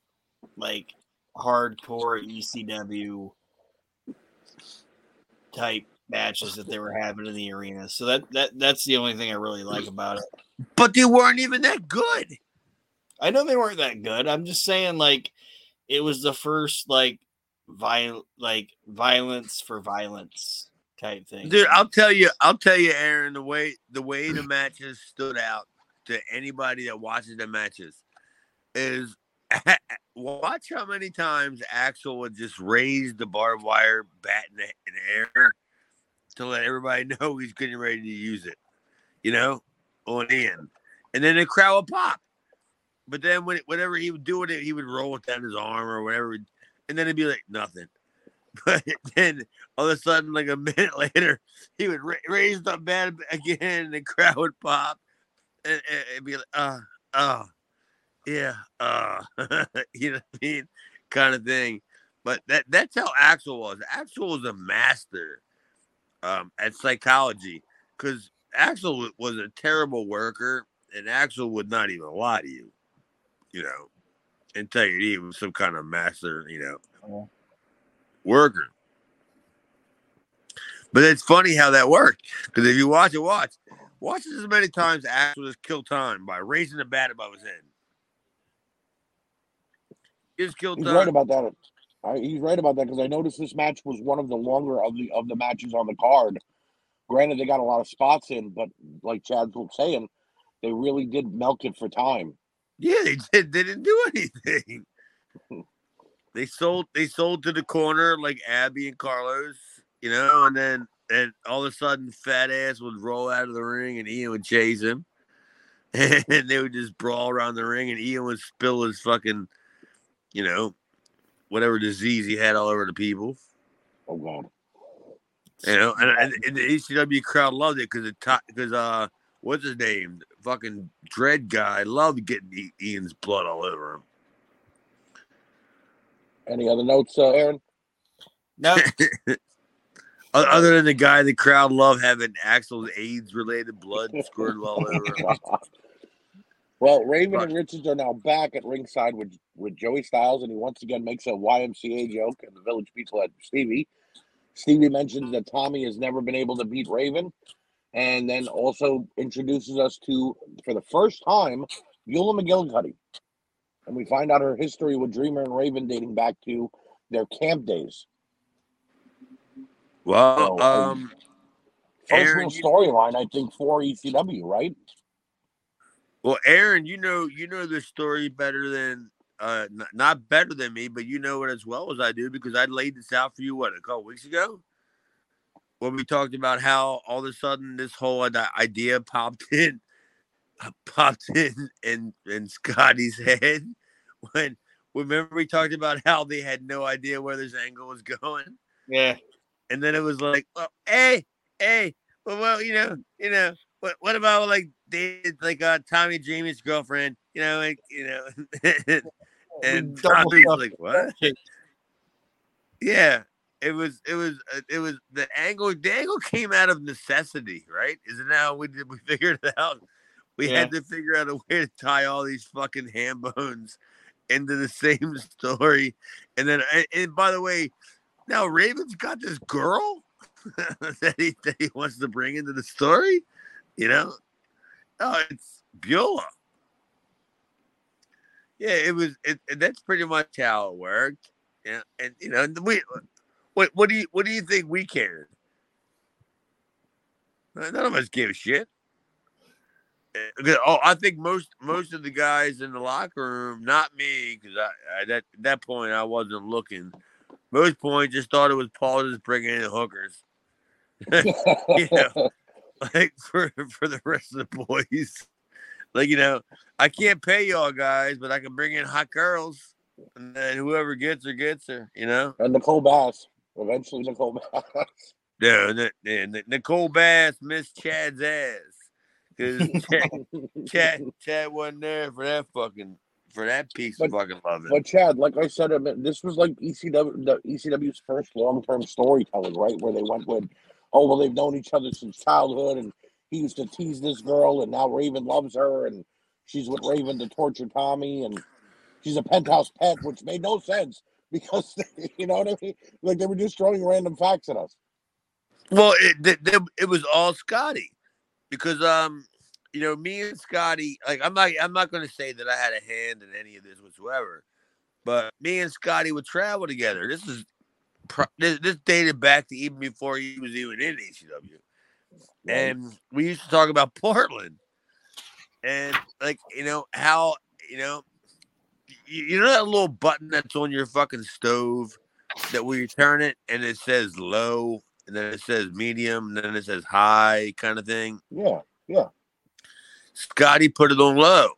[SPEAKER 3] like hardcore ECW type matches that they were having in the arena. So that that that's the only thing I really like about it.
[SPEAKER 2] But they weren't even that good.
[SPEAKER 3] I know they weren't that good. I'm just saying like it was the first like viol like violence for violence type thing.
[SPEAKER 2] Dude, I'll tell you, I'll tell you, Aaron, the way the way the matches stood out to anybody that watches the matches is watch how many times Axel would just raise the barbed wire bat in the, in the air to let everybody know he's getting ready to use it, you know, on in, and then the crowd would pop. But then when whenever he would do it, he would roll it down his arm or whatever, and then it'd be like nothing. But then all of a sudden, like a minute later, he would ra- raise the bat again, and the crowd would pop, and, and be like, "Uh, uh, yeah, uh," you know what I mean, kind of thing. But that that's how Axel was. Axel was a master um, at psychology because Axel was a terrible worker, and Axel would not even lie to you, you know, and tell you he was some kind of master, you know,
[SPEAKER 1] Oh.
[SPEAKER 2] worker. But it's funny how that worked because if you watch it, watch, watch it as many times Axel just killed time by raising the bat above his head. Just kill
[SPEAKER 1] He's right about that. I, he's right about that because I noticed this match was one of the longer of the of the matches on the card. Granted, they got a lot of spots in, but like Chad's saying, they really did milk it for time.
[SPEAKER 2] Yeah, they did. They didn't do anything. they sold. They sold to the corner like Abby and Carlos, you know, and then and all of a sudden, fat ass would roll out of the ring, and Ian would chase him, and they would just brawl around the ring, and Ian would spill his fucking, you know, whatever disease he had all over the people,
[SPEAKER 1] Oh god.
[SPEAKER 2] you know, and, and, and the ECW crowd loved it because it because uh. What's his name? Fucking Dread guy loved getting I- Ian's blood all over him.
[SPEAKER 1] Any other notes, uh, Aaron?
[SPEAKER 3] No,
[SPEAKER 2] O- Other than the guy, the crowd loved having Axel's AIDS related blood squirted all over him.
[SPEAKER 1] well, Raven and Richards are now back at ringside with with Joey Styles, and he once again makes a YMCA joke, and the Village people at Stevie. Stevie mentions that Tommy has never been able to beat Raven, and then also introduces us to, for the first time, Beulah McGillicuddy. And we find out her history with Dreamer and Raven dating back to their camp days.
[SPEAKER 2] Well,
[SPEAKER 1] Oh,
[SPEAKER 2] um,
[SPEAKER 1] First
[SPEAKER 2] Aaron,
[SPEAKER 1] storyline, I think, for ECW, right?
[SPEAKER 2] Well, Aaron, you know, you know the story better than, uh, n- not better than me, but you know it as well as I do because I laid this out for you what a couple weeks ago when we talked about how all of a sudden this whole id- idea popped in, popped in in in Scotty's head when. Remember, we talked about how they had no idea where this angle was going.
[SPEAKER 3] yeah,
[SPEAKER 2] and then it was like, well, hey, hey, well, well, you know, you know, what what about like David, like uh, Tommy Jamie's girlfriend, you know, like you know, and Tommy's like, what? Yeah, it was, it was, uh, it was the angle. The angle came out of necessity, right? Isn't that how we did? We figured it out. We had to figure out a way to tie all these fucking ham bones into the same story, and then, and, and by the way, now Raven's got this girl that he that he wants to bring into the story. You know, oh, it's Beulah. Yeah, it was. It, that's pretty much how it worked. Yeah, and you know, and we. What what do you what do you think we cared? Uh, None of us gave a shit. Uh, Oh, I think most most of the guys in the locker room, not me, because I, that at that point I wasn't looking. Most point just thought it was Paul just bringing in hookers, Yeah. Like for for the rest of the boys. Like you know, I can't pay y'all guys, but I can bring in hot girls, and then whoever gets her gets her. You know.
[SPEAKER 1] and Nicole Bass. Eventually, Nicole Bass.
[SPEAKER 2] No, N- N- Nicole Bass missed Chad's ass because Chad, Chad, Chad wasn't there for that fucking for that piece of fucking loving.
[SPEAKER 1] But Chad, like I said, I mean, this was like ECW, the ECW's first long-term storytelling, right? Where they went with, oh well, they've known each other since childhood, and he used to tease this girl, and now Raven loves her, and she's with Raven to torture Tommy, and she's a penthouse pet, which made no sense because you know what I mean. Like they were just throwing random facts at us.
[SPEAKER 2] Well, it th- th- it was all Scotty because um you know me and Scotty like I'm not I'm not going to say that I had a hand in any of this whatsoever, but me and Scotty would travel together. This is this, this dated back to even before he was even in ECW. and we used to talk about Portland, and like you know how you know you, you know that little button that's on your fucking stove that when you turn it and it says low and then it says medium and then it says high kind of thing.
[SPEAKER 1] yeah, yeah.
[SPEAKER 2] Scotty put it on low.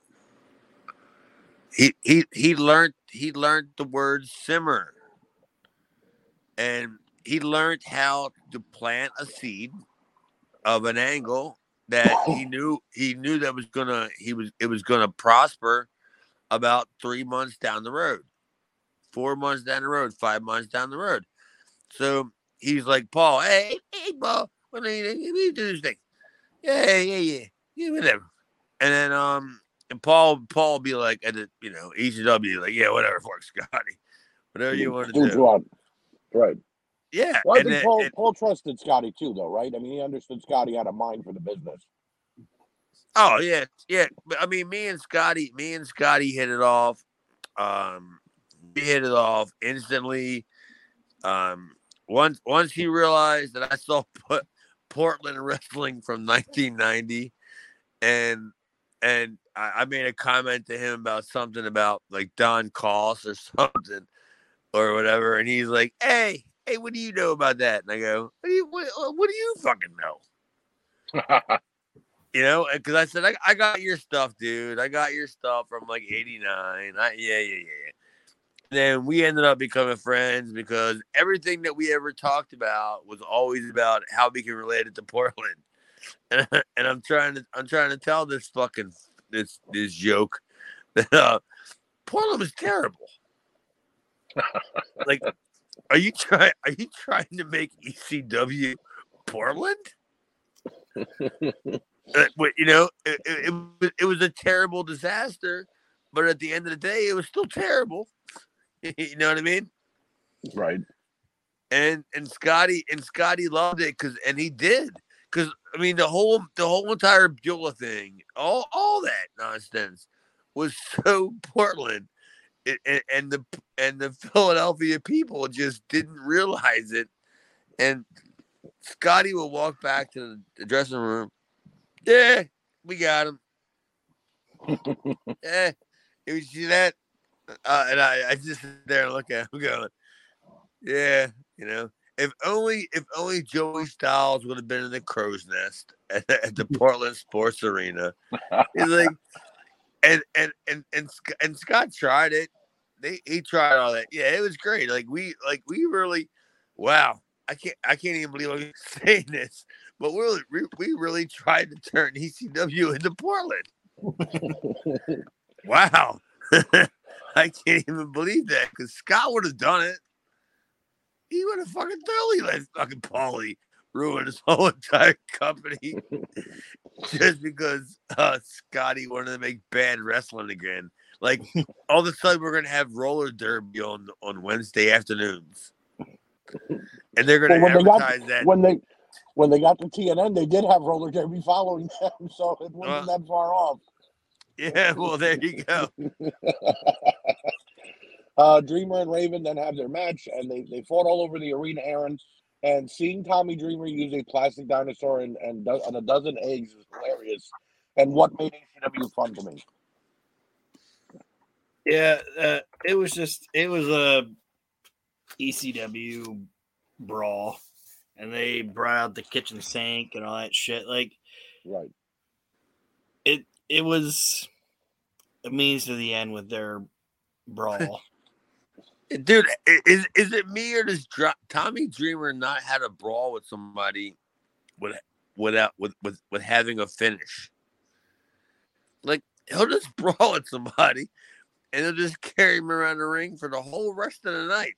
[SPEAKER 2] He he he learned he learned the word simmer. And he learned how to plant a seed of an angle that he knew he knew that was gonna he was it was gonna prosper about three months down the road, four months down the road, five months down the road. So he's like, Paul, hey, hey, Paul, what do you, do this thing? Yeah, yeah, yeah, yeah, whatever. And then um, and Paul, Paul be like at the you know ECW, like, yeah, whatever, for Scotty, whatever you want to
[SPEAKER 1] Do? Right.
[SPEAKER 2] Yeah,
[SPEAKER 1] Well, I
[SPEAKER 2] and
[SPEAKER 1] think
[SPEAKER 2] then-
[SPEAKER 1] Paul,
[SPEAKER 2] and-
[SPEAKER 1] Paul trusted Scotty too, though, right? I mean, he understood Scotty had a mind for the business.
[SPEAKER 2] Oh yeah, yeah. I mean, me and Scotty, me and Scotty hit it off. Um, we hit it off instantly. Um, once once he realized that I saw P- Portland wrestling from 1990, and and I, I made a comment to him about something about like Don Cost or something or whatever, and he's like, "Hey, hey, what do you know about that?" And I go, "What do you what, what do you fucking know?" You know, because I said I, I got your stuff, dude. I got your stuff from like '89. I, yeah, yeah, yeah. yeah. Then we ended up becoming friends because everything that we ever talked about was always about how we can relate it to Portland. And, and I'm trying to I'm trying to tell this fucking this this joke that uh, Portland was terrible. Like, are you trying are you trying to make ECW Portland? Uh, but, you know, it, it, it, was- a terrible disaster, but at the end of the day, it was still terrible. you know what I mean?
[SPEAKER 1] right.
[SPEAKER 2] And and Scotty and Scotty loved it because and he did because I mean the whole the whole entire Beulah thing, all all that nonsense was so Portland, and, and the and the Philadelphia people just didn't realize it, and Scotty will walk back to the, dressing room. Yeah, we got him. yeah, you see that? Uh, and I, I just sit there and look at him going, yeah, you know, if only if only Joey Styles would have been in the crow's nest at, the- at the Portland Sports Arena. He's like, and and and and and Scott tried it. They he tried all that. Yeah, it was great. Like we like we really, wow. I can't I can't even believe I'm saying this, but we really we, really tried to turn ECW into Portland. Wow. I can't even believe that because Scott would have done it. He would have fucking totally let fucking Paulie ruin his whole entire company just because uh, Scotty wanted to make bad wrestling again. Like all of a sudden, we're gonna have roller derby on on Wednesday afternoons, and they're gonna
[SPEAKER 1] Well, when they got-
[SPEAKER 2] advertise that.
[SPEAKER 1] When they when they got to TNN, they did have roller derby following them, so it wasn't that far off.
[SPEAKER 2] Yeah, well, there you go.
[SPEAKER 1] Uh, Dreamer and Raven then have their match, and they, they fought all over the arena, Aaron. And seeing Tommy Dreamer use a plastic dinosaur and, and, do- and a dozen eggs is hilarious. And what made ECW fun to me?
[SPEAKER 3] Yeah, uh, it was just it was a ECW brawl, and they brought out the kitchen sink and all that shit. Like
[SPEAKER 1] Right.
[SPEAKER 3] it, it was a means to the end with their brawl.
[SPEAKER 2] Dude, is is it me or does Tommy Dreamer not had a brawl with somebody with without with with with having a finish? Like he'll just brawl at somebody, and they'll just carry him around the ring for the whole rest of the night.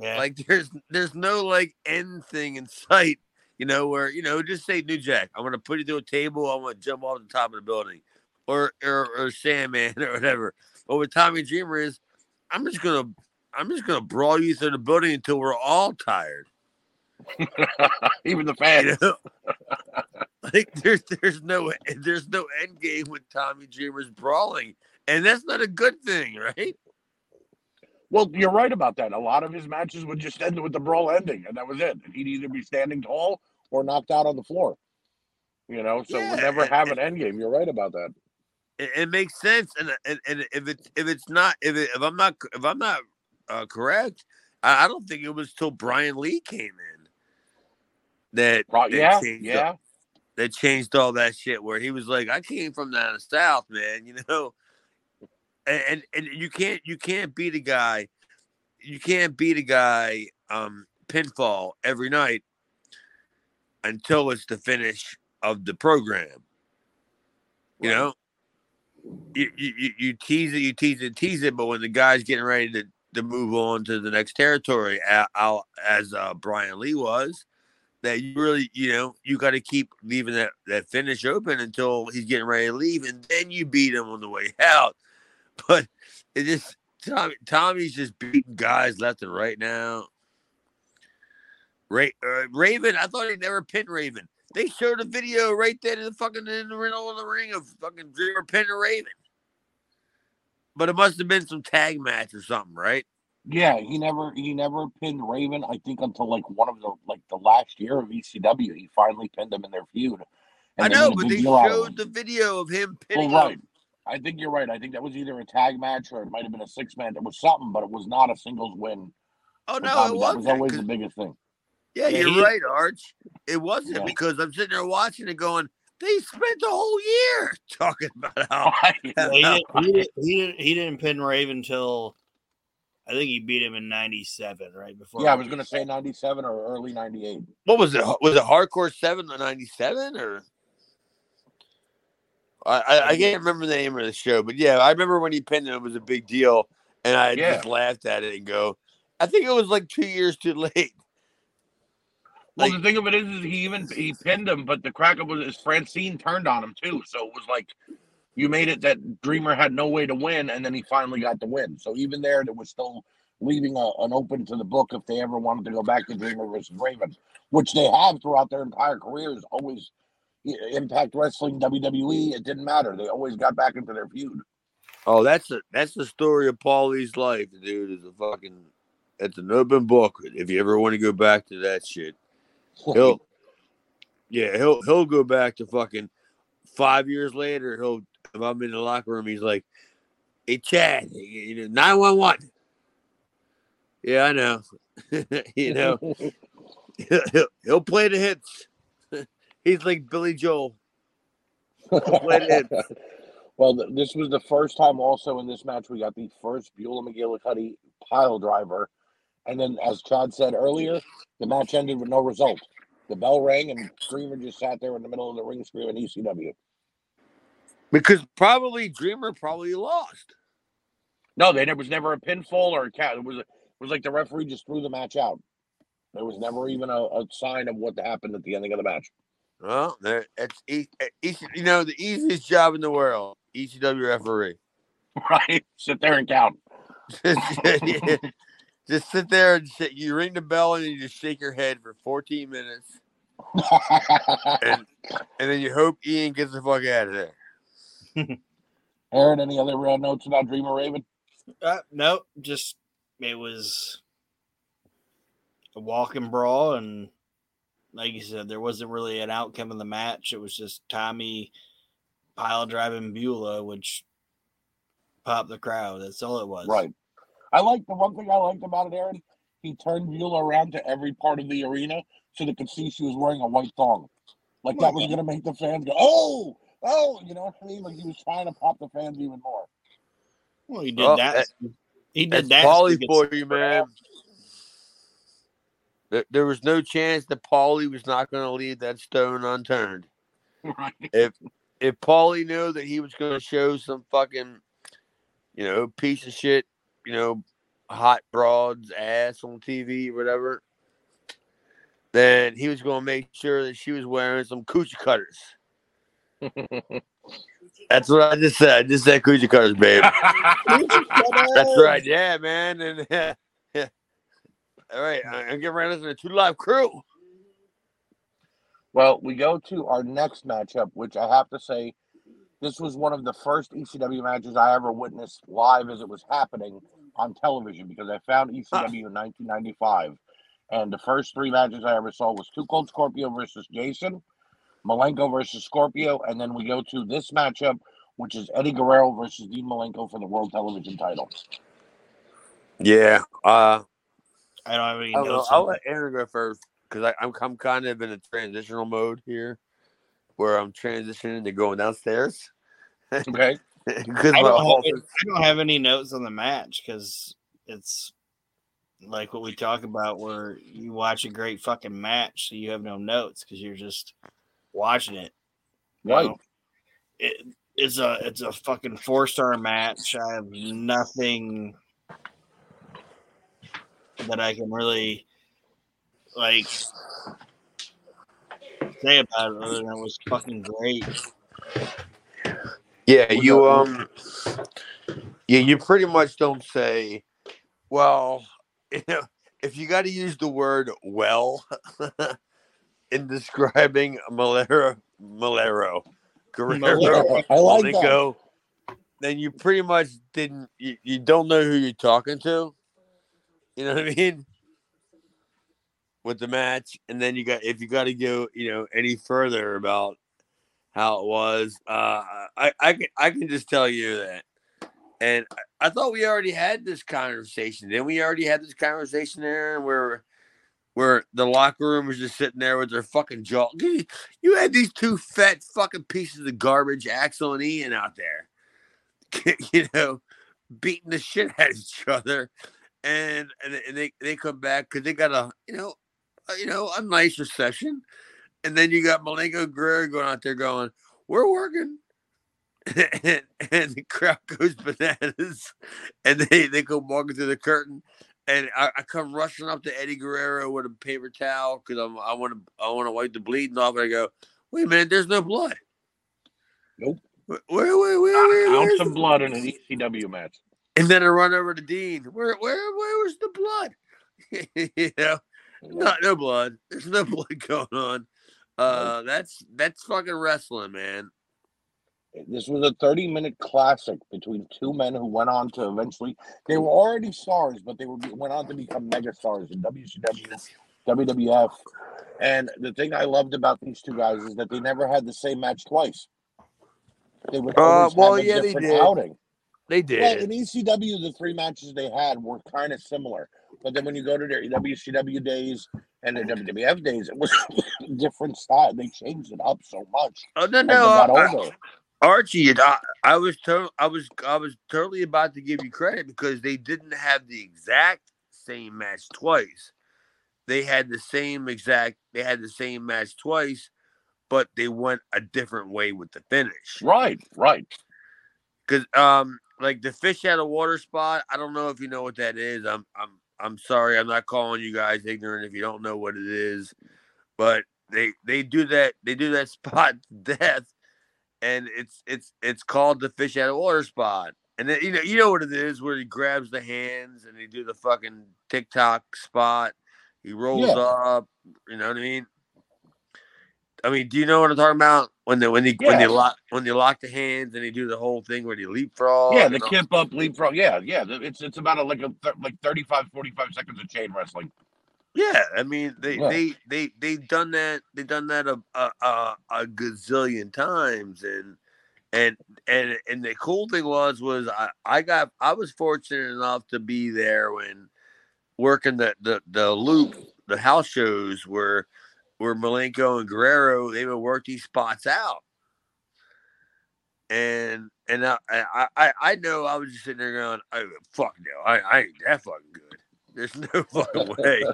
[SPEAKER 3] yeah,
[SPEAKER 2] Like there's there's no like end thing in sight, you know, where you know just say New Jack, I'm gonna put you to a table, I'm gonna jump off the top of the building, or or, or Sandman or whatever. But with Tommy Dreamer is, I'm just gonna I'm just gonna brawl you through the building until we're all tired.
[SPEAKER 1] Even the
[SPEAKER 2] You
[SPEAKER 1] fans.
[SPEAKER 2] know, like there's there's no there's no end game with Tommy Dreamer's brawling, and that's not a good thing, right?
[SPEAKER 1] Well, you're right about that. A lot of his matches would just end with the brawl ending, and that was it. And he'd either be standing tall or knocked out on the floor. You know, so
[SPEAKER 2] Yeah,
[SPEAKER 1] we'll never
[SPEAKER 2] and-
[SPEAKER 1] have an end game. You're right about that.
[SPEAKER 2] it, it makes sense and, and and if it's if it's not if it, if i'm not if i'm not uh, correct I, I don't think it was till brian lee came in that
[SPEAKER 1] Right?
[SPEAKER 2] that
[SPEAKER 1] Yeah,
[SPEAKER 2] changed
[SPEAKER 1] yeah.
[SPEAKER 2] all, that changed all that shit where he was like i came from down the south man you know and, and and you can't you can't beat a guy you can't beat a guy um pinfall every night until it's the finish of the program. You
[SPEAKER 1] Right.
[SPEAKER 2] know, you you- you tease it, you tease it, tease it, but when the guy's getting ready to, to move on to the next territory, as uh, Brian Lee was, that you really, you know, you got to keep leaving that, that finish open until he's getting ready to leave, and then you beat him on the way out. But it just Tommy, Tommy's just beating guys left and right now. Ra- uh, Raven, I thought he never pinned Raven. They showed a video right there in the fucking in the middle of the ring of fucking Dreamer pinning Raven. But it must have been some tag match or something, right?
[SPEAKER 1] Yeah, he never he never pinned Raven. I think until like one of the like the last year of ECW, he finally pinned him in their feud.
[SPEAKER 2] I know, but
[SPEAKER 1] big
[SPEAKER 2] they
[SPEAKER 1] deal out of
[SPEAKER 2] showed the video of him
[SPEAKER 1] Well,
[SPEAKER 2] pinning
[SPEAKER 1] right.
[SPEAKER 2] him.
[SPEAKER 1] I think you're right. I think that was either a tag match or it might have been a six man. It was something, but it was not a singles win.
[SPEAKER 2] Oh no,
[SPEAKER 1] Tommy.
[SPEAKER 2] it
[SPEAKER 1] that
[SPEAKER 2] wasn't.
[SPEAKER 1] was always
[SPEAKER 2] 'cause-
[SPEAKER 1] the biggest thing.
[SPEAKER 2] Yeah,
[SPEAKER 3] Yeah,
[SPEAKER 2] you're
[SPEAKER 3] he-
[SPEAKER 2] right, Arch. It wasn't
[SPEAKER 1] Yeah.
[SPEAKER 2] because I'm sitting there watching it going, they spent the whole year talking about how
[SPEAKER 3] he, didn't, he, didn't, he, didn't, he didn't pin Raven until I think he beat him in '97, right before.
[SPEAKER 1] yeah, I was gonna say ninety seven or early ninety eight.
[SPEAKER 2] what was it? Was it Hardcore Seven uh, to ninety seven or? I, I I can't remember the name of the show, but yeah, I remember when he pinned him. It was a big deal, and I
[SPEAKER 1] Yeah.
[SPEAKER 2] just laughed at it and go, I think it was like two years too late.
[SPEAKER 1] Well,
[SPEAKER 2] Like-
[SPEAKER 1] the thing of it is, is he even he pinned him, but the crack of it is Francine turned on him too. So it was like you made it that Dreamer had no way to win, and then he finally got the win. So even there, there was still leaving a, an open to the book if they ever wanted to go back to Dreamer versus Raven, which they have throughout their entire careers. Always Impact Wrestling, WWE, it didn't matter. They always got back into their feud.
[SPEAKER 2] Oh, that's a that's the story of Paulie's life, dude. Is a fucking it's an open book. If you ever want to go back to that shit, he'll yeah he'll he'll go back to fucking five years later. He'll if I'm in the locker room, he's like, "Hey Chad, you know nine one one." Yeah, I know. you know, he'll, he'll play the hits. he's like Billy Joel. play the hits.
[SPEAKER 1] Well, this was the first time also in this match we got the first Beulah McGillicuddy pile driver. And then, as Chad said earlier, the match ended with no result. The bell rang and Dreamer just sat there in the middle of the ring screaming ECW.
[SPEAKER 2] Because probably Dreamer probably lost.
[SPEAKER 1] No, they, there was never a pinfall or a cat. It was, it was like the referee just threw the match out. There was never even a, a sign of what happened at the ending of the match.
[SPEAKER 2] Well, it's e- e- you know the easiest job in the world, ECW referee.
[SPEAKER 1] Right? Sit there and count.
[SPEAKER 2] just sit there and sit, you ring the bell and you just shake your head for 14 minutes, and and then you hope Ian gets the fuck out of there.
[SPEAKER 1] Aaron, any other uh, notes about Dreamer Raven?
[SPEAKER 3] Uh, no, just it was a walking brawl, and like you said, there wasn't really an outcome of the match. It was just Tommy pile driving Beulah, which popped the crowd. That's all it was.
[SPEAKER 1] Right. I like the one thing I liked about it, Aaron. He turned Beulah around to every part of the arena so they could see she was wearing a white thong. Like that was gonna make the fans go, oh, oh, you know what I mean? Like he was trying to pop the fans even more.
[SPEAKER 3] Well, he did
[SPEAKER 2] Well,
[SPEAKER 3] that. Eh,
[SPEAKER 2] he
[SPEAKER 3] did that.
[SPEAKER 2] Paulie for you, man. There, there was no chance that Paulie was not going to leave that stone unturned.
[SPEAKER 1] right.
[SPEAKER 2] if if Paulie knew that he was going to show some fucking, you know, piece of shit, you know, hot broad's ass on TV or whatever, then he was going to make sure that she was wearing some coochie cutters. That's what I just said. I just said coochie cutters, babe. That's right. Yeah, man. And yeah. All right, I'm getting ready to listen to Two Live Crew.
[SPEAKER 1] Well, we go to our next matchup, which I have to say, this was one of the first ECW matches I ever witnessed live as it was happening on television because I found ECW in 1995. And the first three matches I ever saw was Two Cold Scorpio versus Jason, Malenko versus Scorpio, and then we go to this matchup, which is Eddie Guerrero versus Dean Malenko for the World Television title.
[SPEAKER 2] Yeah. Uh,
[SPEAKER 3] I don't have any
[SPEAKER 2] I don't know.
[SPEAKER 3] notes.
[SPEAKER 2] I'll let Aaron go first because I'm I'm kind of in a transitional mode here, where I'm transitioning to going downstairs
[SPEAKER 1] Okay.
[SPEAKER 2] because
[SPEAKER 3] I don't, have,
[SPEAKER 2] office.
[SPEAKER 3] I don't have any notes on the match because it's like what we talk about, where you watch a great fucking match, so you have no notes because you're just watching it. you
[SPEAKER 1] Right.
[SPEAKER 3] know? It, it's a it's a fucking four star match. I have nothing that I can really like say about it other than it was fucking great.
[SPEAKER 2] Yeah, you um, yeah, you pretty much don't say, well, you know, if you got to use the word well in describing Malero, Malero, Guerrero,
[SPEAKER 1] I like that.
[SPEAKER 2] Then you pretty much didn't, you, you don't know who you're talking to. You know what I mean? With the match, and then you got if you got to go, you know, any further about how it was. Uh, I I can I can just tell you that. And I- thought we already had this conversation. Then we already had this conversation there where where the locker room was just sitting there with their fucking jaw. You had these two fat fucking pieces of garbage, Axel and Ian, out there, you know, beating the shit out of each other, and and they- they come back because they got a you know you know a nice reception, and then you got Malenko Guerrero going out there going, "We're working." and, and the crowd goes bananas, and they, they go walking through the curtain, and I, I come rushing up to Eddie Guerrero with a paper towel because I'm I want to I want to wipe the bleeding off, and I go, wait a minute, there's no blood.
[SPEAKER 1] Nope.
[SPEAKER 2] Where where where, where, where
[SPEAKER 1] Ounce of blood in an ECW match.
[SPEAKER 2] And then I run over to Dean. Where where where was the blood? you know, not no blood. There's no blood going on. Uh, that's that's fucking wrestling, man.
[SPEAKER 1] This was a 30 minute classic between two men who went on to eventually, they were already stars, but they were went on to become mega stars in WCW, WWF. And the thing I loved about these two guys is that they never had the same match twice. They would
[SPEAKER 2] Uh,
[SPEAKER 1] always
[SPEAKER 2] well,
[SPEAKER 1] have a
[SPEAKER 2] yeah, they
[SPEAKER 1] different
[SPEAKER 2] did.
[SPEAKER 1] outing.
[SPEAKER 2] They
[SPEAKER 1] Well,
[SPEAKER 2] did.
[SPEAKER 1] in ECW, the three matches they had were kind of similar. But then when you go to their WCW days and their WWF days, it was a different style. They changed it up so much
[SPEAKER 2] Oh no no. I-
[SPEAKER 1] older.
[SPEAKER 2] Archie, I, I was to, I was I was totally about to give you credit because they didn't have the exact same match twice. They had the same exact they had the same match twice, but they went a different way with the finish.
[SPEAKER 1] Right, right.
[SPEAKER 2] Cause um like the fish out of water spot, I don't know if you know what that is. I'm I'm I'm sorry, I'm not calling you guys ignorant if you don't know what it is, but they they do that they do that spot to death, and it's it's it's called the fish out of water spot. And then you know you know what it is where he grabs the hands and they do the fucking TikTok spot. He rolls
[SPEAKER 1] Yeah.
[SPEAKER 2] up, you know what I mean? I mean, do you know what I'm talking about? When they when they when they lock when they lock the hands and they do the whole thing where they leapfrog.
[SPEAKER 1] yeah, the kip up leapfrog. Yeah, yeah. It's it's about a, like a like 35, 45 seconds of chain wrestling.
[SPEAKER 2] Yeah, I mean they
[SPEAKER 1] Yeah.
[SPEAKER 2] they they they done that they done that a, a a a gazillion times and and and and the cool thing was was I I got I was fortunate enough to be there when working the the the loop the house shows where where Malenko and Guerrero they would work these spots out. And and I I I, know I was just sitting there going oh, fuck no. I I ain't that fucking good. There's no fucking way.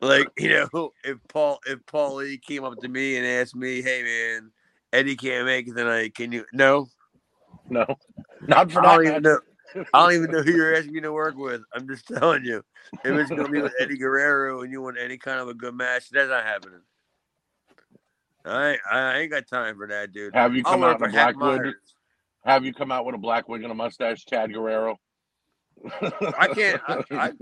[SPEAKER 2] Like you know if paul if paul lee came up to me and asked me hey man eddie can't make it tonight. Can you no.
[SPEAKER 1] No, not for
[SPEAKER 2] i don't even know. I don't even know who you're asking me to work with. I'm just telling you. If it's gonna be with eddie guerrero and you want any kind of a good match that's not happening i ain't, i ain't got time for that dude
[SPEAKER 1] Have you
[SPEAKER 2] i'll
[SPEAKER 1] come out
[SPEAKER 2] for
[SPEAKER 1] in a black wig? Have you come out with a black wig and a mustache, Chad Guerrero?
[SPEAKER 2] i can't I, I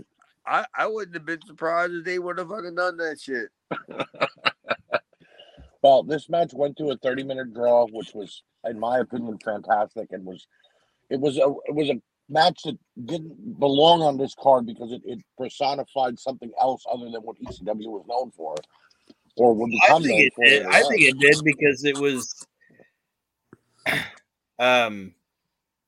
[SPEAKER 2] I, I wouldn't have been surprised if they would have fucking done that shit.
[SPEAKER 1] Well, this match went to a 30 minute draw, which was, in my opinion, fantastic. And was it was a it was a match that didn't belong on this card because it, it personified something else other than what ECW was known for, or would
[SPEAKER 3] I
[SPEAKER 1] become
[SPEAKER 3] think it did. I think it did because it was. Um,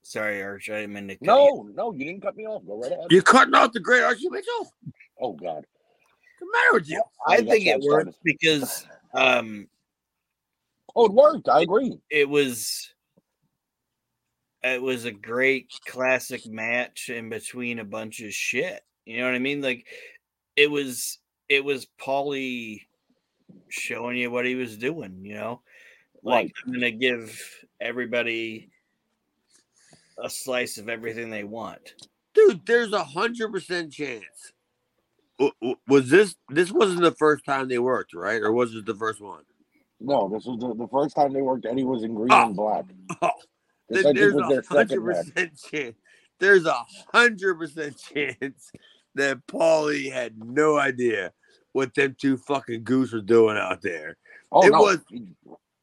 [SPEAKER 3] sorry, Arch. I didn't mean to. cut you.
[SPEAKER 1] No, no, you didn't cut me off. Go right ahead.
[SPEAKER 2] You're cutting off the great Archie Mitchell.
[SPEAKER 1] Oh God,
[SPEAKER 2] What's the matter with you?
[SPEAKER 3] I
[SPEAKER 1] Yeah,
[SPEAKER 3] think it
[SPEAKER 1] how it
[SPEAKER 3] worked because um,
[SPEAKER 1] oh it worked. I agree.
[SPEAKER 3] it was. It was a great classic match in between a bunch of shit. You know what I mean? Like it was it was Paulie showing you what he was doing, you know? Like
[SPEAKER 1] Right.
[SPEAKER 3] I'm gonna give everybody a slice of everything they want.
[SPEAKER 2] Dude, there's a hundred percent chance. W- w- Was this this wasn't the first time they worked, right? Or was it the first one?
[SPEAKER 1] No, this was the, the first time they worked. Eddie was in green
[SPEAKER 2] Oh.
[SPEAKER 1] and black.
[SPEAKER 2] Oh,
[SPEAKER 1] This,
[SPEAKER 2] then
[SPEAKER 1] I think,
[SPEAKER 2] there's a
[SPEAKER 1] their
[SPEAKER 2] hundred
[SPEAKER 1] second match.
[SPEAKER 2] percent chance. There's a hundred percent chance that Paulie had no idea what them two fucking goose were doing out there.
[SPEAKER 1] Oh,
[SPEAKER 2] It
[SPEAKER 1] no.
[SPEAKER 2] was-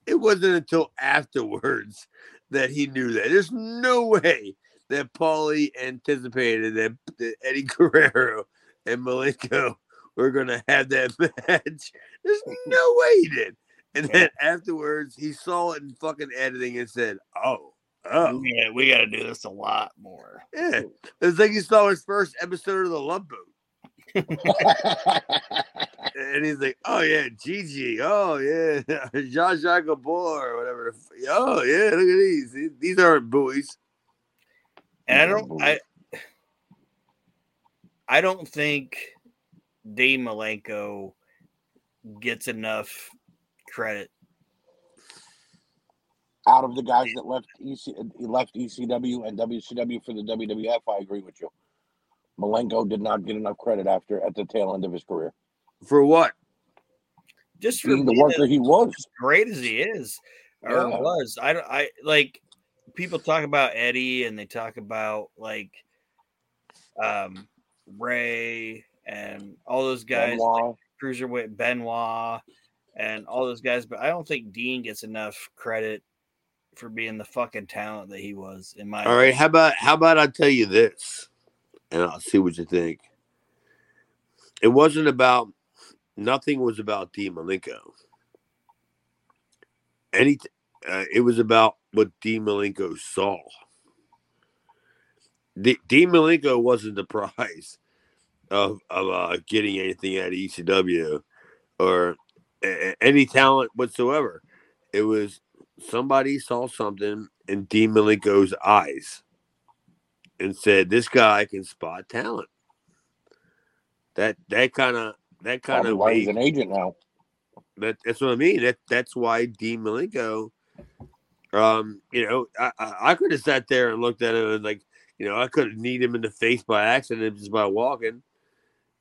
[SPEAKER 2] It wasn't until afterwards that he knew that. There's no way that Paulie anticipated that, that Eddie Guerrero and Malenko were gonna have that match. There's no way he did. And then afterwards, he saw it in fucking editing and said, "Oh, oh,
[SPEAKER 3] We gotta, we gotta do this a lot more.
[SPEAKER 2] yeah." It's like he saw his first episode of the Love Boat, and he's like, "Oh yeah, Gigi. Oh yeah, Jean Jacques Gabor, or whatever. Oh yeah, look at these. These- These aren't buoys."
[SPEAKER 3] And I don't I I don't think Dean Malenko gets enough credit.
[SPEAKER 1] Out of the guys that left EC, left ECW and WCW for the WWF, I agree with you. Malenko did not get enough credit after at the tail end of his career.
[SPEAKER 2] For what?
[SPEAKER 3] Just for
[SPEAKER 1] Being the
[SPEAKER 3] being
[SPEAKER 1] worker he was.
[SPEAKER 3] as great as he is or
[SPEAKER 1] Yeah.
[SPEAKER 3] was. I don't I like people talk about Eddie and they talk about like um Rey and all those guys
[SPEAKER 1] Benoit.
[SPEAKER 3] cruiserweight Benoit and all those guys, but I don't think Dean gets enough credit for being the fucking talent that he was. In my
[SPEAKER 2] All right, how about how about I tell you this, and I'll see what you think. It wasn't about nothing was about Dean Malenko. Any, uh, it was about what Dean Malenko saw. D- Malenko wasn't the prize of of uh, getting anything of ECW or a- any talent whatsoever. It was somebody saw something in Dean Malenko's eyes and said, "This guy can spot talent." That that kind of that kind of
[SPEAKER 1] why he's an agent now.
[SPEAKER 2] that, that's what I mean. That that's why Dean Malenko, um, you know, I I, I could have sat there and looked at him and like, you know, I could have kneed him in the face by accident just by walking,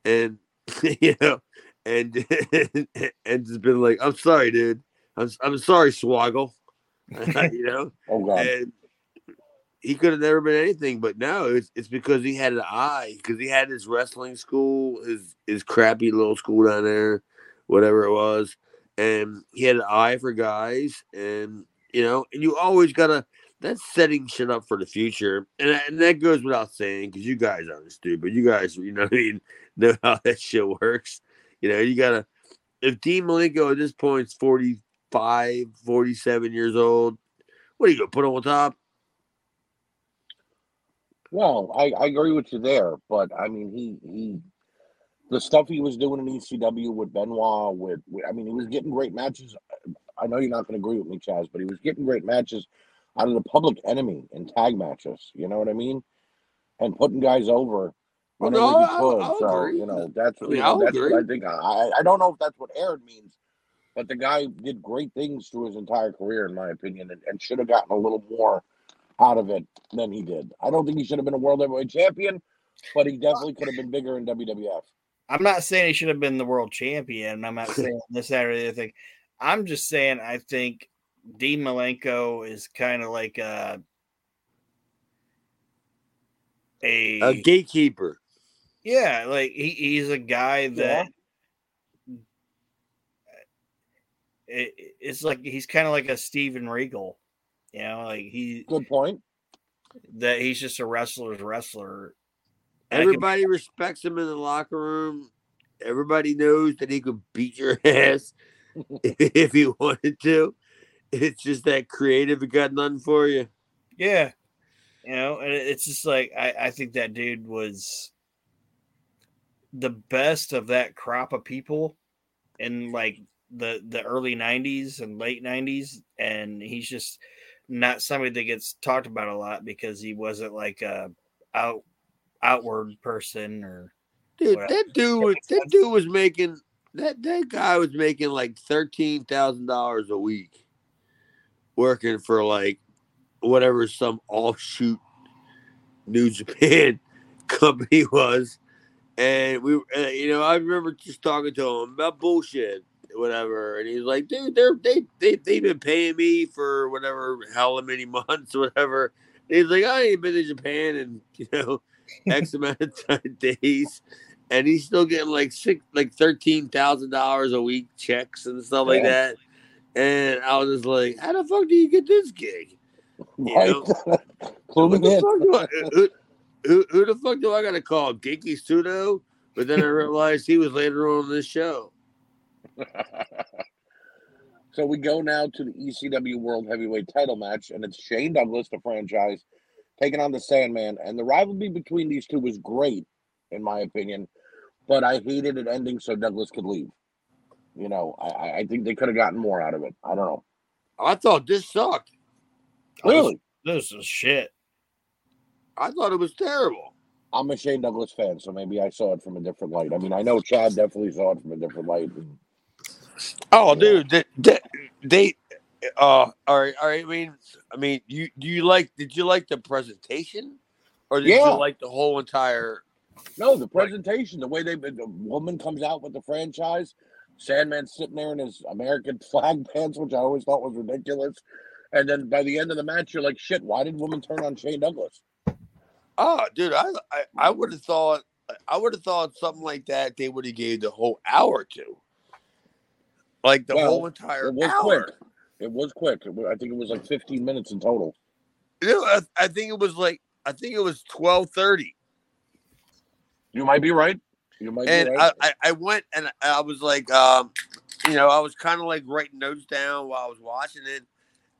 [SPEAKER 2] and you know, and and just been like, I'm sorry, dude. I'm I'm sorry, Swoggle. you know,
[SPEAKER 1] Oh god.
[SPEAKER 2] and he could have never been anything, but no, it's, it's because he had an eye, because he had his wrestling school, his his crappy little school down there, whatever it was, and he had an eye for guys, and you know, and you always gotta that's setting shit up for the future, and and that goes without saying, because you guys aren't stupid, you guys, you know, I mean, know how that shit works, you know, you gotta. If Dean Malenko at this point is 45, 47 years old, what are you gonna put on top?
[SPEAKER 1] Well, I, I agree with you there, but I mean he he the stuff he was doing in ECW with Benoit with, with I mean he was getting great matches. I know you're not going to agree with me, Chaz, but he was getting great matches out of the Public Enemy in tag matches. You know what I mean? And putting guys over
[SPEAKER 2] Oh,
[SPEAKER 1] whenever
[SPEAKER 2] no,
[SPEAKER 1] he
[SPEAKER 2] I'll-
[SPEAKER 1] could.
[SPEAKER 2] I'll
[SPEAKER 1] so
[SPEAKER 2] agree.
[SPEAKER 1] you know that's
[SPEAKER 2] I
[SPEAKER 1] you know,
[SPEAKER 2] I'll
[SPEAKER 1] that's what
[SPEAKER 2] agree.
[SPEAKER 1] I think. I I don't know if that's what aired means, but the guy did great things through his entire career, in my opinion, and, and should have gotten a little more out of it than he did. I don't think he should have been a world heavyweight champion, but he definitely could have been bigger in WWF.
[SPEAKER 3] I'm not saying he should have been the world champion. I'm not saying this, that, or the other thing. I'm just saying I think Dean Malenko is kind of like a a,
[SPEAKER 2] A gatekeeper.
[SPEAKER 3] yeah, like he, he's a guy that it, it's like he's kind of like a Steven Regal, you know, like he
[SPEAKER 1] Good point.
[SPEAKER 3] that he's just a wrestler's wrestler. And I can-
[SPEAKER 2] Everybody respects him in the locker room. Everybody knows that he could beat your ass if he wanted to. It's just that creative, he got nothing for you.
[SPEAKER 3] Yeah. You know, and it's just like I, I think that dude was the best of that crop of people in like the the early 90s and late 90s and he's just not somebody that gets talked about a lot because he wasn't like a out outward person or
[SPEAKER 2] Dude, that dude was that dude was making that that guy was making like thirteen thousand dollars a week, working for like whatever some offshoot New Japan company was, and we, uh, you know, I remember just talking to him about bullshit, whatever, and he's like, dude, they're they they they've been paying me for whatever how many months, whatever. And he's like, I ain't been to Japan in you know X amount of days and he's still getting like six, like thirteen thousand dollars a week checks and stuff like that. And I was just like, "How the fuck do you get this gig? You
[SPEAKER 1] Right?
[SPEAKER 2] know?
[SPEAKER 1] Clue
[SPEAKER 2] the I- who, who, who the fuck do I got to call? Genki Sudo?" But then I realized he was later on in this show.
[SPEAKER 1] so we go now to the ECW World Heavyweight Title match, and it's Shane Douglas, the franchise, taking on the Sandman. And the rivalry between these two was great, in my opinion, but I hated it ending so Douglas could leave. You know, I- I, I think they could have gotten more out of it. I don't know.
[SPEAKER 2] I thought this sucked.
[SPEAKER 1] Really,
[SPEAKER 3] This is shit.
[SPEAKER 2] I thought it was terrible.
[SPEAKER 1] I'm a Shane Douglas fan, so maybe I saw it from a different light. I mean, I know Chad definitely saw it from a different light.
[SPEAKER 2] Oh,
[SPEAKER 1] Yeah.
[SPEAKER 2] dude, they, they, uh, all right, all right. I mean, I mean, you do you like? Did you like the presentation, or did
[SPEAKER 1] Yeah.
[SPEAKER 2] you like the whole entire?
[SPEAKER 1] No, the presentation, the way they the woman comes out with the franchise, Sandman sitting there in his American flag pants, which I always thought was ridiculous. And then by the end of the match, you're like, shit, why did woman turn on Shane Douglas?
[SPEAKER 2] Oh, dude, I I, I would have thought I would have thought something like that. They would have gave the whole hour to, like the
[SPEAKER 1] Well,
[SPEAKER 2] whole entire
[SPEAKER 1] It was
[SPEAKER 2] hour.
[SPEAKER 1] quick. It was quick. It I think it was like 15 minutes in total.
[SPEAKER 2] You know, I, I think it was like I think it was twelve thirty.
[SPEAKER 1] You might be right. You might
[SPEAKER 2] and
[SPEAKER 1] be right.
[SPEAKER 2] I, I, I went and I was like, um, you know, I was kind of like writing notes down while I was watching it,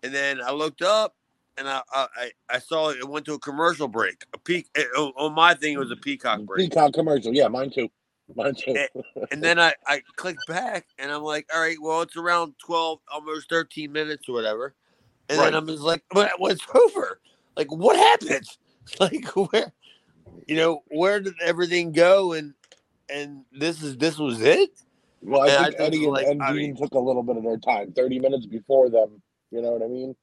[SPEAKER 2] and then I looked up and I I, I- saw it went to a commercial break. A peak eh, on my thing it was a peacock break,
[SPEAKER 1] Peacock commercial. Yeah, mine too.
[SPEAKER 2] And then I I clicked back and I'm like, all right, well it's around twelve, almost thirteen minutes or whatever, and
[SPEAKER 1] Right.
[SPEAKER 2] then I'm just like, but it's over. Like what happened? Like where, you know, where did everything go? And and this is this was it.
[SPEAKER 1] Well, I
[SPEAKER 2] I
[SPEAKER 1] think
[SPEAKER 2] just
[SPEAKER 1] Eddie and,
[SPEAKER 2] like-
[SPEAKER 1] and
[SPEAKER 2] I
[SPEAKER 1] Dean
[SPEAKER 2] mean-
[SPEAKER 1] took a little bit of their time, 30 minutes before them. You know what I mean?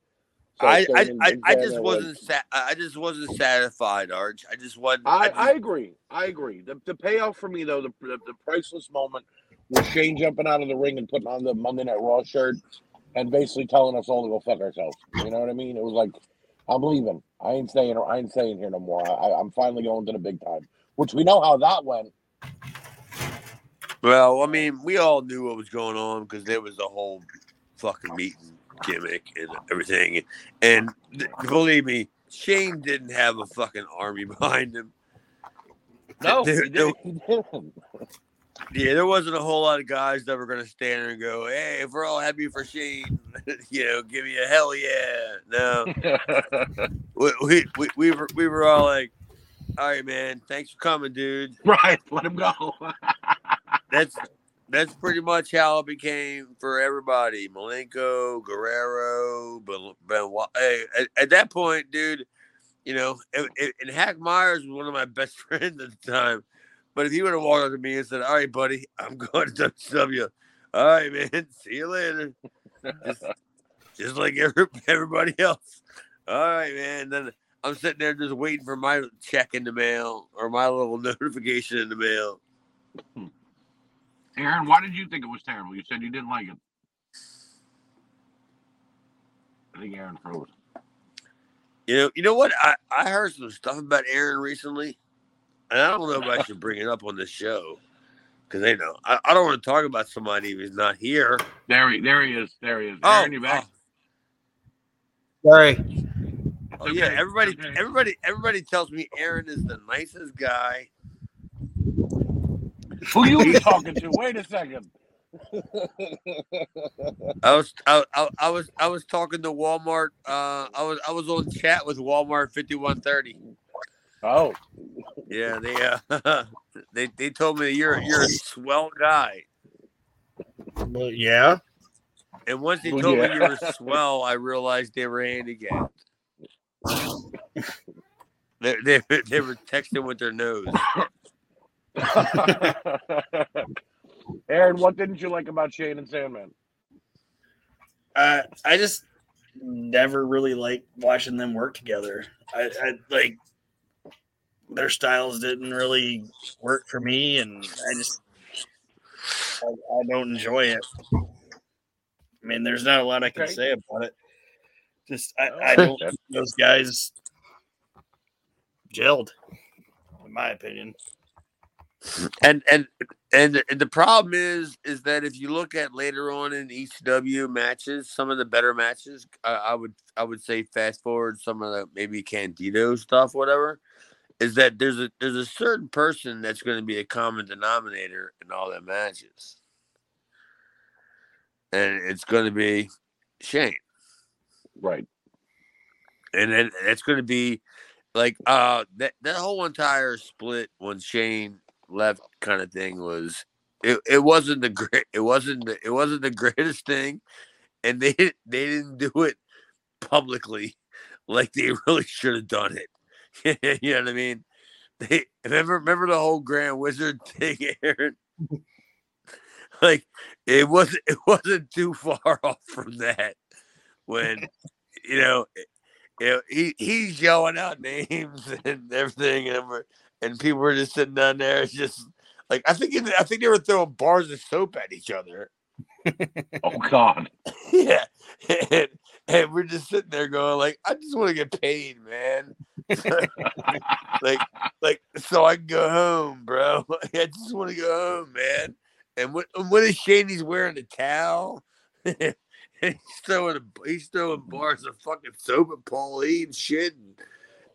[SPEAKER 1] So
[SPEAKER 2] I, I, I, I just wasn't sa- I just wasn't satisfied, Arch. I just wasn't.
[SPEAKER 1] I,
[SPEAKER 2] just-
[SPEAKER 1] I agree. I agree. The, the payoff for me, though, the, the, the priceless moment was Shane jumping out of the ring and putting on the Monday Night Raw shirt and basically telling us all to go fuck ourselves. You know what I mean? It was like, I'm leaving. I ain't staying. I ain't staying here no more. I, I'm finally going to the big time. Which we know how that went.
[SPEAKER 2] well, I mean, we all knew what was going on because there was a whole fucking meeting gimmick and everything. And th- believe me, Shane didn't have a fucking army behind him.
[SPEAKER 1] No,
[SPEAKER 2] There-. Yeah, there wasn't a whole lot of guys that were going to stand there and go, "Hey, if we're all happy for Shane, you know, give me a hell yeah." No, we, we, we, we were we were all like, "All right, man, thanks for coming, dude."
[SPEAKER 1] right. Let him go.
[SPEAKER 2] that's that's pretty much how it became for everybody. Malenko, Guerrero, Ben- Benoit. Hey, at, at that point, dude, you know, and, and- Hack Meyers was one of my best friends at the time. But if he would have walked up to me and said, "All right, buddy, I'm going to WCW," all right, man, see you later. Just, just like every, everybody else. All right, man. Then I'm sitting there just waiting for my check in the mail or my little notification in the mail. Hmm.
[SPEAKER 1] Aaron, why did you think it was terrible? You said you didn't like it. I think Aaron froze.
[SPEAKER 2] You know, you know what? I, I heard some stuff about Aaron recently, and I don't know if I should bring it up on this show because they know I, I don't want to talk about somebody who's not here.
[SPEAKER 1] There he, there he is. There he is.
[SPEAKER 2] Oh,
[SPEAKER 1] Aaron, you back? Oh.
[SPEAKER 3] Sorry.
[SPEAKER 2] oh, yeah, everybody,
[SPEAKER 1] okay.
[SPEAKER 2] everybody, everybody tells me Aaron is the nicest guy.
[SPEAKER 1] Who you be talking to? Wait a second.
[SPEAKER 2] I was, I, I, I was, I was talking to Walmart. Uh, I was, I was on chat with Walmart fifty one thirty.
[SPEAKER 1] oh,
[SPEAKER 2] Yeah, they, uh, they, they told me you're, you're a swell guy.
[SPEAKER 3] Well, yeah.
[SPEAKER 2] And once they told
[SPEAKER 1] yeah.
[SPEAKER 2] me you were swell, I realized they were handicapped. they, they, they were texting with their nose.
[SPEAKER 1] Aaron, what didn't you like about Shane and Sandman?
[SPEAKER 3] Uh, I just never really liked watching them work together. I, I like their styles didn't really work for me, and I just I, I don't enjoy it. I mean, there's not a lot I can
[SPEAKER 1] Okay.
[SPEAKER 3] say about it. Just I, I don't think those guys gelled, in my opinion.
[SPEAKER 2] And and and the problem is is that if you look at later on in ECW matches, some of the better matches, I, I would I would say fast forward some of the maybe Candido stuff, whatever, is that there's a there's a certain person that's going to be a common denominator in all their matches, and it's going to be Shane
[SPEAKER 1] Right.
[SPEAKER 2] and then it's going to be like uh that that whole entire split when Shane left kind of thing was it, it wasn't the great it wasn't the, it wasn't the greatest thing and they they didn't do it publicly like they really should have done it. You know what I mean? They remember remember the whole Grand Wizard thing Aaron? Like it wasn't it wasn't too far off from that when you know you know, he he's yelling out names and everything, and and people were just sitting down there, just like I think it- I think they were throwing bars of soap at each other.
[SPEAKER 1] Oh God.
[SPEAKER 2] yeah, and, and we're just sitting there going like, I just want to get paid, man. like like so I can go home, bro. I just want to go home, man. And what and what is Shady's wearing a towel? he's throwing a, he's throwing bars of fucking soap at Paulie and shit, and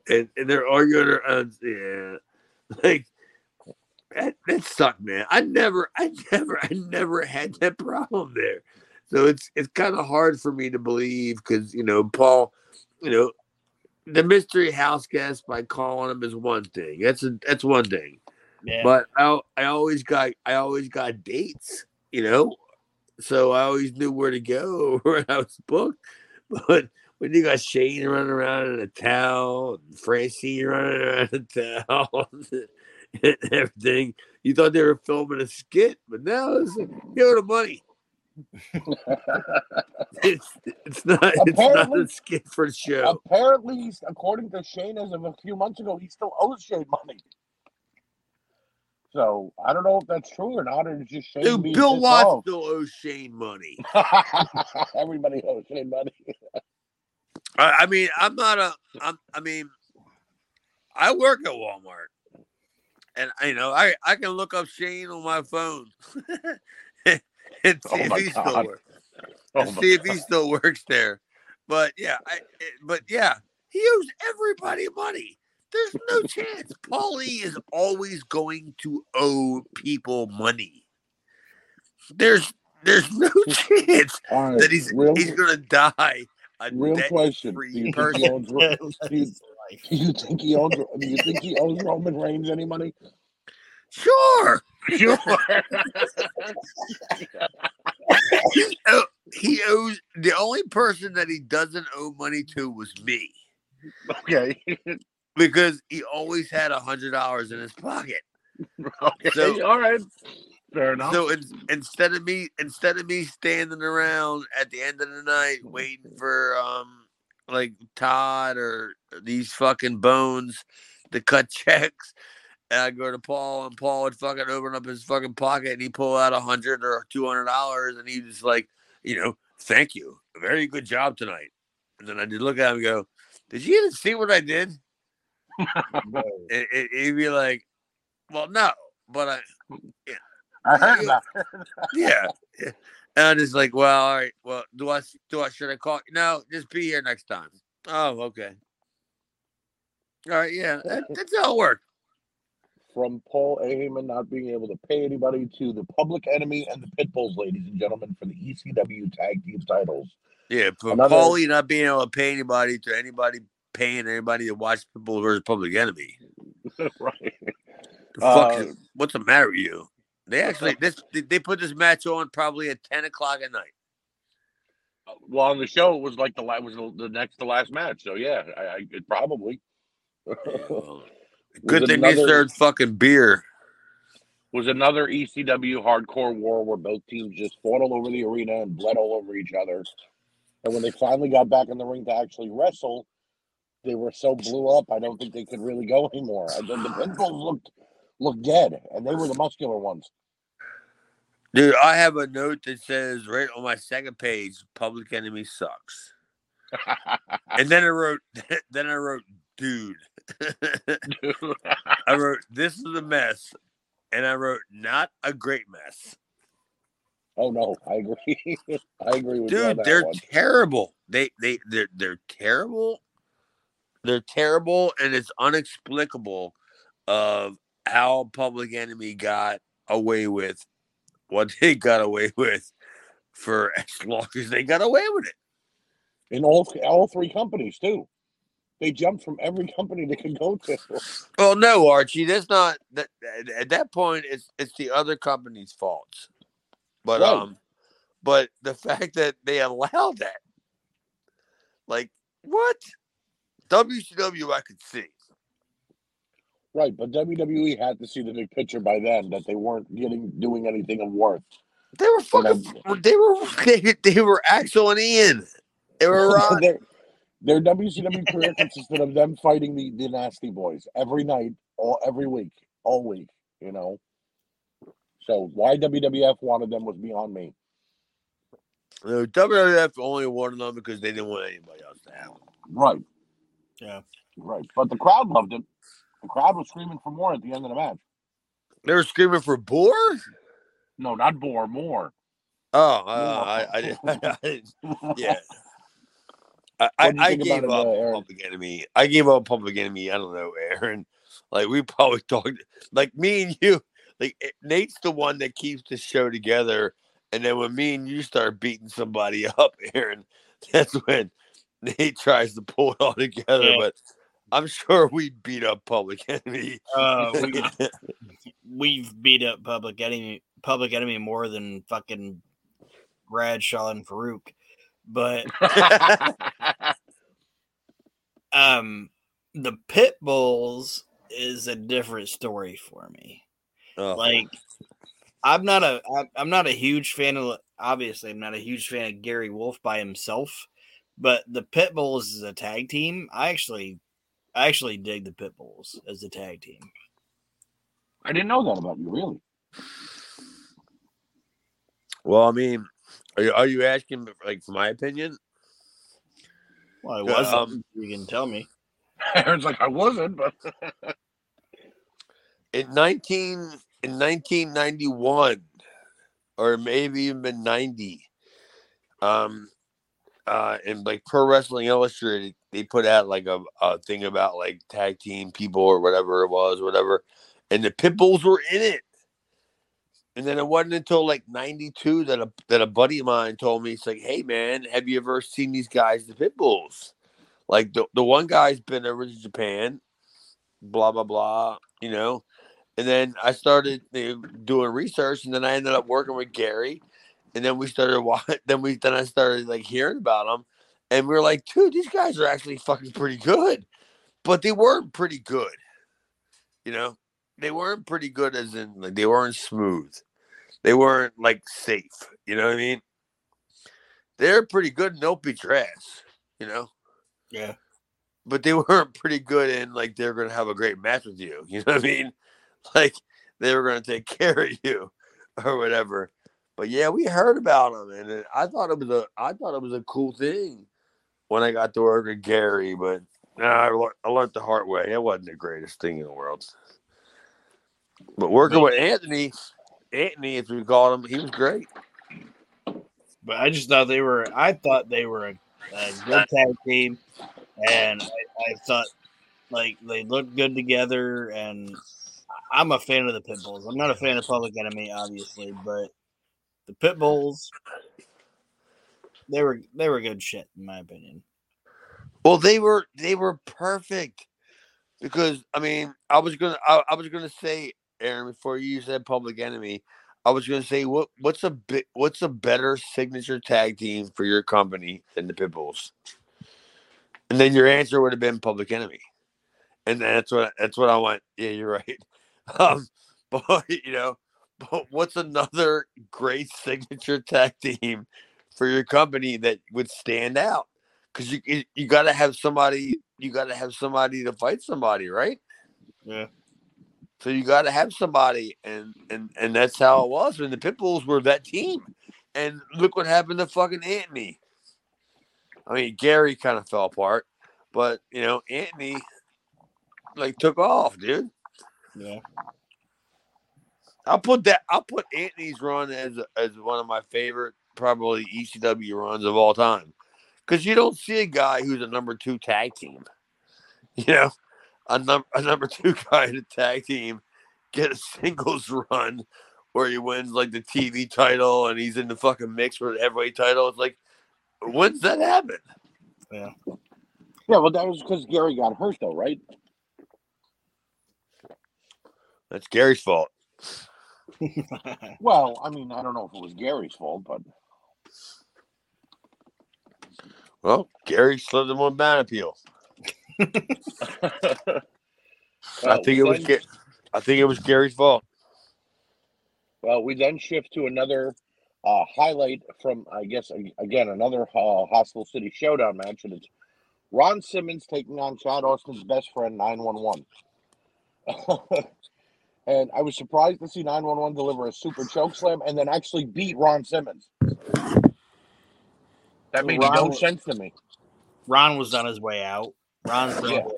[SPEAKER 2] and, and they're arguing. Uh, yeah, like that, that sucked, man. I never, I never, I never had that problem there. So it's it's kind of hard for me to believe because you know Paul, you know, the mystery house guest by calling him is one thing. That's a, that's one thing.
[SPEAKER 3] Yeah,
[SPEAKER 2] But I I always got I always got dates, you know, so I always knew where to go when I was booked. But when you got Shane running around in a towel, and Francie running around in a towel, and everything, you thought they were filming a skit, but now it's like, give her the money. it's it's not it's not a skit for the show.
[SPEAKER 1] Apparently, according to Shane, as of a few months ago, he still owes Shane money. So I don't know if that's true or not, or it's just Shane
[SPEAKER 2] Dude, Bill Watts still owes Shane money.
[SPEAKER 1] Everybody owes Shane money.
[SPEAKER 2] I, I mean, I'm not a. I'm, I mean, I work at Walmart, and you know, I I can look up Shane on my phone and see
[SPEAKER 1] Oh
[SPEAKER 2] if he still works.
[SPEAKER 1] Oh
[SPEAKER 2] and see if he still works there. But yeah, I. it- But yeah, he owes everybody money. There's no chance. Paulie is always going to owe people money. There's there's no chance
[SPEAKER 1] right,
[SPEAKER 2] that he's
[SPEAKER 1] real,
[SPEAKER 2] he's gonna die a
[SPEAKER 1] real
[SPEAKER 2] debt
[SPEAKER 1] question. Do you, think
[SPEAKER 2] person.
[SPEAKER 1] he owns, do, you, do you think he owns? Do you think he owes Roman Reigns any money?
[SPEAKER 2] Sure.
[SPEAKER 1] Sure.
[SPEAKER 2] he, owe- he owes the only person that he doesn't owe money to was me
[SPEAKER 1] okay.
[SPEAKER 2] because he always had a hundred dollars in his pocket.
[SPEAKER 1] Okay.
[SPEAKER 2] So-
[SPEAKER 1] All right. Fair enough.
[SPEAKER 2] So in, instead of me instead of me standing around at the end of the night waiting for um like Todd or these fucking bones to cut checks, and I go to Paul and Paul would fucking open up his fucking pocket and he pull out a hundred or two hundred dollars and he just like, you know, thank you. Very good job tonight. And then I just look at him and go, Did you even see what I did? And, and he'd be like, Well, no, but I
[SPEAKER 1] I heard that.
[SPEAKER 2] yeah. yeah. And I'm just like, well, all right. Well, do I do I should I call? No, just be here next time. Oh, okay. All right, yeah, that, that's how it worked.
[SPEAKER 1] From Paul Heyman not being able to pay anybody to the Public Enemy and the Pitbulls, ladies and gentlemen, for the ECW Tag Team titles.
[SPEAKER 2] Yeah, for
[SPEAKER 1] Another-
[SPEAKER 2] Paulie not being able to pay anybody to anybody paying anybody to watch People versus Public Enemy.
[SPEAKER 1] right.
[SPEAKER 2] The fuck
[SPEAKER 1] Uh,
[SPEAKER 2] is- what's the matter with you? They actually this they- put this match on probably at ten o'clock at night.
[SPEAKER 1] Uh, well, on the show, it was like the la- was the, the next to last match. So yeah, I, I it probably.
[SPEAKER 2] Good thing they served fucking beer.
[SPEAKER 1] was another ECW hardcore war where both teams just fought all over the arena and bled all over each other. And when they finally got back in the ring to actually wrestle, they were so blew up. I don't think they could really go anymore. And then the Pitbulls looked looked dead, and they were the muscular ones.
[SPEAKER 2] Dude, I have a note that says right on my second page, Public Enemy sucks. and then I wrote then I wrote, dude. I wrote, this is a mess. And I wrote, not a great mess.
[SPEAKER 1] oh no, I agree. I agree with you.
[SPEAKER 2] Dude, they're
[SPEAKER 1] one.
[SPEAKER 2] terrible. They they they're they're terrible. They're terrible, and it's unexplicable of how Public Enemy got away with what they got away with for as long as they got away with it.
[SPEAKER 1] in all all three companies too. They jumped from every company they could go to.
[SPEAKER 2] Well, no, Archie, that's not that. At that point, it's it's the other company's faults. But
[SPEAKER 1] Right.
[SPEAKER 2] um, but the fact that they allowed that, like, what? WCW, I could see.
[SPEAKER 1] Right, but WWE had to see the big picture by then that they weren't getting doing anything of worth.
[SPEAKER 2] They were
[SPEAKER 1] You know,
[SPEAKER 2] fucking. They were. They, they were Axel and Ian. They were Ron.
[SPEAKER 1] their, their WCW career consisted of them fighting the, the Nasty Boys every night, all every week, all week. You know. So why WWF wanted them was beyond me.
[SPEAKER 2] No, WWF only wanted them because they didn't want anybody else to have them.
[SPEAKER 1] Right.
[SPEAKER 3] Yeah.
[SPEAKER 1] Right. But the crowd loved it. The crowd was screaming for more at the end of the match.
[SPEAKER 2] They were screaming for Boar.
[SPEAKER 1] No, not Boar, more.
[SPEAKER 2] Oh, uh, I, I, didn't, I didn't. Yeah. I, I, I gave up
[SPEAKER 1] it, uh,
[SPEAKER 2] Public Enemy. I gave up Public Enemy. I don't know, Aaron. Like we probably talked, like me and you. Like eh, Nate's the one that keeps the show together, and then when me and you start beating somebody up, Aaron, that's when Nate tries to pull it all together.
[SPEAKER 3] Yeah.
[SPEAKER 2] But I'm sure we beat up Public Enemy.
[SPEAKER 3] Uh, we, we've beat up Public Enemy, Public Enemy more than fucking Bradshaw and Farouk, but um, the Pit Bulls is a different story for me.
[SPEAKER 2] Oh,
[SPEAKER 3] Like, I'm not a I'm- not a huge fan of obviously I'm not a huge fan of Gary Wolfe by himself, but the Pit Bulls as a tag team, I actually I actually dig the Pit Bulls as a tag team.
[SPEAKER 1] I didn't know that about you, really.
[SPEAKER 2] well, I mean, are you, are you asking like for my opinion?
[SPEAKER 3] Well,
[SPEAKER 2] I
[SPEAKER 3] wasn't.
[SPEAKER 2] um,
[SPEAKER 3] you can tell me.
[SPEAKER 1] Aaron's like, I wasn't, but
[SPEAKER 2] in 19 in 1991 or maybe even 90 um uh in like pro wrestling illustrated they put out like a, a thing about like tag team people or whatever it was whatever and the pit bulls were in it. And then it wasn't until like 92 that a that a buddy of mine told me it's like hey man have you ever seen these guys the pit bulls? Like the, the one guy's been over to japan blah blah blah you know? And then I started know, doing research, and then I ended up working with Gary, and then we started wa- then we then I started like hearing about them, and we were like, dude, these guys are actually fucking pretty good, but they weren't pretty good, you know, they weren't pretty good as in like they weren't smooth, they weren't like safe, you know what I mean? They're pretty good in your ass, you know
[SPEAKER 3] Yeah.
[SPEAKER 2] but they weren't pretty good in like they're gonna have a great match with you. You know what I mean? Like they were gonna take care of you or whatever. But yeah, we heard about them, and I thought it was a I thought it was a cool thing when I got to work with Gary. But nah, I, lear- I learned the hard way. It wasn't the greatest thing in the world. But working with Anthony, Anthony, as we called him, he was great.
[SPEAKER 3] But I just thought they were. I thought they were a, a good tag team, and I, I thought like they looked good together. And I'm a fan of the Pit Bulls. I'm not a fan of Public Enemy, obviously, but the Pit Bulls, they were they were good shit in my opinion.
[SPEAKER 2] Well, they were they were perfect because I mean I was gonna I, I was gonna say Aaron before you said Public Enemy, I was gonna say what what's a bit what's a better signature tag team for your company than the Pitbulls, and then your answer would have been Public Enemy, and that's what that's what I want. Yeah, you're right. Um, But you know, but what's another great signature tag team for your company that would stand out? Because you you, got to have somebody. You got to have somebody to fight somebody, right?
[SPEAKER 3] Yeah.
[SPEAKER 2] So you got to have somebody, and and and that's how it was. And the Pitbulls were that team, and look what happened to fucking Anthony. I mean, Gary kind of fell apart, but you know, Anthony like took off, dude.
[SPEAKER 3] Yeah.
[SPEAKER 2] I'll put that. I'll put Anthony's run as as one of my favorite, probably ECW runs of all time, because you don't see a guy who's a number two tag team. You know, a number a number two guy in a tag team get a singles run where he wins like the TV title and he's in the fucking mix for the heavyweight title. It's like, when's that happen?
[SPEAKER 3] Yeah.
[SPEAKER 1] Yeah, well, that was because Gary got hurt, though, right?
[SPEAKER 2] That's Gary's fault.
[SPEAKER 1] Well, I mean, I don't know if it was Gary's fault, but
[SPEAKER 2] Well, Gary slipped him on ban appeal. I think it was. Ga- I think it was Gary's fault.
[SPEAKER 1] Well, we then shift to another uh, highlight from, I guess, again, another uh, Hostile City Showdown match, and it's Ron Simmons taking on Chad Austin's best friend, 911. and I was surprised to see 911 deliver a super choke slam and then actually beat Ron Simmons. That made
[SPEAKER 3] Ron
[SPEAKER 1] no sense to me.
[SPEAKER 3] Ron was on his way out. Ron's going,
[SPEAKER 1] Yeah.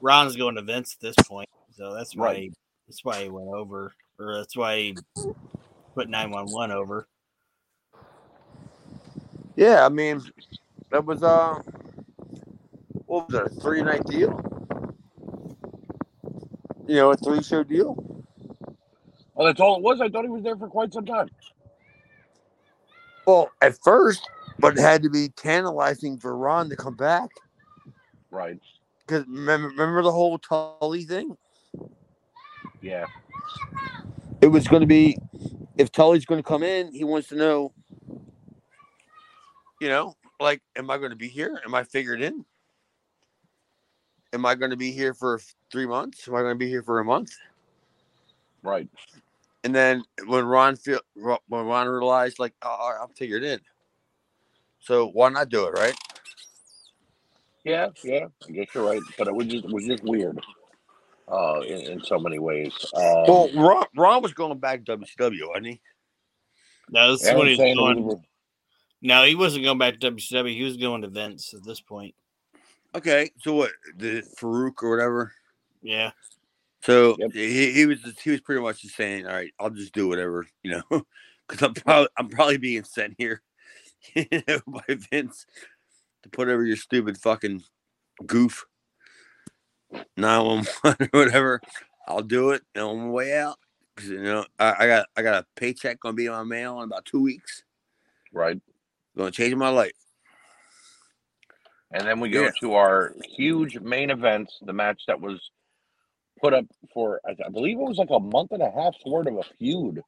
[SPEAKER 3] Ron's going to Vince at this point, so that's why
[SPEAKER 1] Right.
[SPEAKER 3] he, that's why he went over, or that's why he put nine one one over.
[SPEAKER 2] Yeah, I mean, that was uh, what was that? A three night deal? You know, a three show deal.
[SPEAKER 1] Well, that's all it was. I thought he was there for quite some time.
[SPEAKER 2] Well, at first, but it had to be tantalizing for Ron to come back
[SPEAKER 1] Right.
[SPEAKER 2] because remember, remember the whole Tully thing.
[SPEAKER 1] Yeah.
[SPEAKER 2] It was going to be if Tully's going to come in, he wants to know, you know, like, am I going to be here? Am I figured in? Am I going to be here for three months? Am I going to be here for a month?
[SPEAKER 1] Right.
[SPEAKER 2] And then when Ron feel when Ron realized, like, oh, all right, I'm figured in. So why not do it, right?
[SPEAKER 1] Yeah, yeah, I guess you're right, but it was just it was just weird, uh, in, in so many ways. Um,
[SPEAKER 2] Well, Ron, Ron was going back to WCW, wasn't he?
[SPEAKER 3] No, this is what he's
[SPEAKER 1] saying it
[SPEAKER 3] going.
[SPEAKER 1] was-
[SPEAKER 3] No, he wasn't going back to WCW. He was going to Vince at this point.
[SPEAKER 2] Okay, so what? The Farouk or whatever.
[SPEAKER 3] Yeah,
[SPEAKER 2] So
[SPEAKER 1] Yep.
[SPEAKER 2] he, he was just, he was pretty much just saying, all right, I'll just do whatever, you know, because I'm probably I'm probably being sent here, you know, by Vince to put over your stupid fucking goof one or whatever. I'll do it on my way out. you know, I, I got I got a paycheck gonna be in my mail in about two weeks.
[SPEAKER 1] right,
[SPEAKER 2] Gonna change my life.
[SPEAKER 1] and then we go
[SPEAKER 2] Yeah.
[SPEAKER 1] to our huge main event, the match that was put up for I, I believe it was like a month and a half's worth of a feud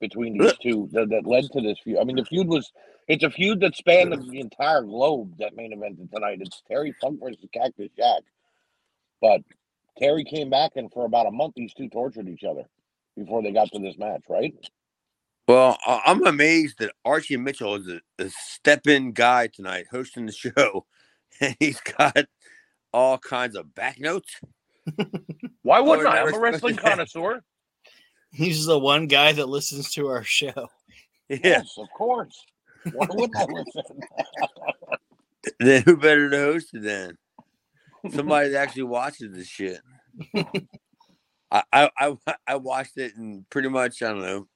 [SPEAKER 1] between these two that, that led to this feud. I mean, the feud was it's a feud that spanned the, the entire globe. That main event tonight. It's Terry Funk versus Cactus Jack, but Terry came back, and for about a month, these two tortured each other before they got to this match. Right.
[SPEAKER 2] Well, I- I'm amazed that Archie Mitchell is a, a step-in guy tonight hosting the show, and he's got all kinds of back notes.
[SPEAKER 1] Why
[SPEAKER 2] wouldn't
[SPEAKER 1] wouldn't
[SPEAKER 2] I?
[SPEAKER 1] I?
[SPEAKER 2] I'm
[SPEAKER 1] I'm
[SPEAKER 2] a
[SPEAKER 1] a
[SPEAKER 2] wrestling
[SPEAKER 1] wrestling
[SPEAKER 2] connoisseur.
[SPEAKER 1] Connoisseur.
[SPEAKER 3] he's the one guy that listens to our show.
[SPEAKER 2] Yeah,
[SPEAKER 1] Yes, of course. Why wouldn't I listen?
[SPEAKER 2] then who better to host it than somebody that actually watches this shit? I, I I I watched it in pretty much I don't know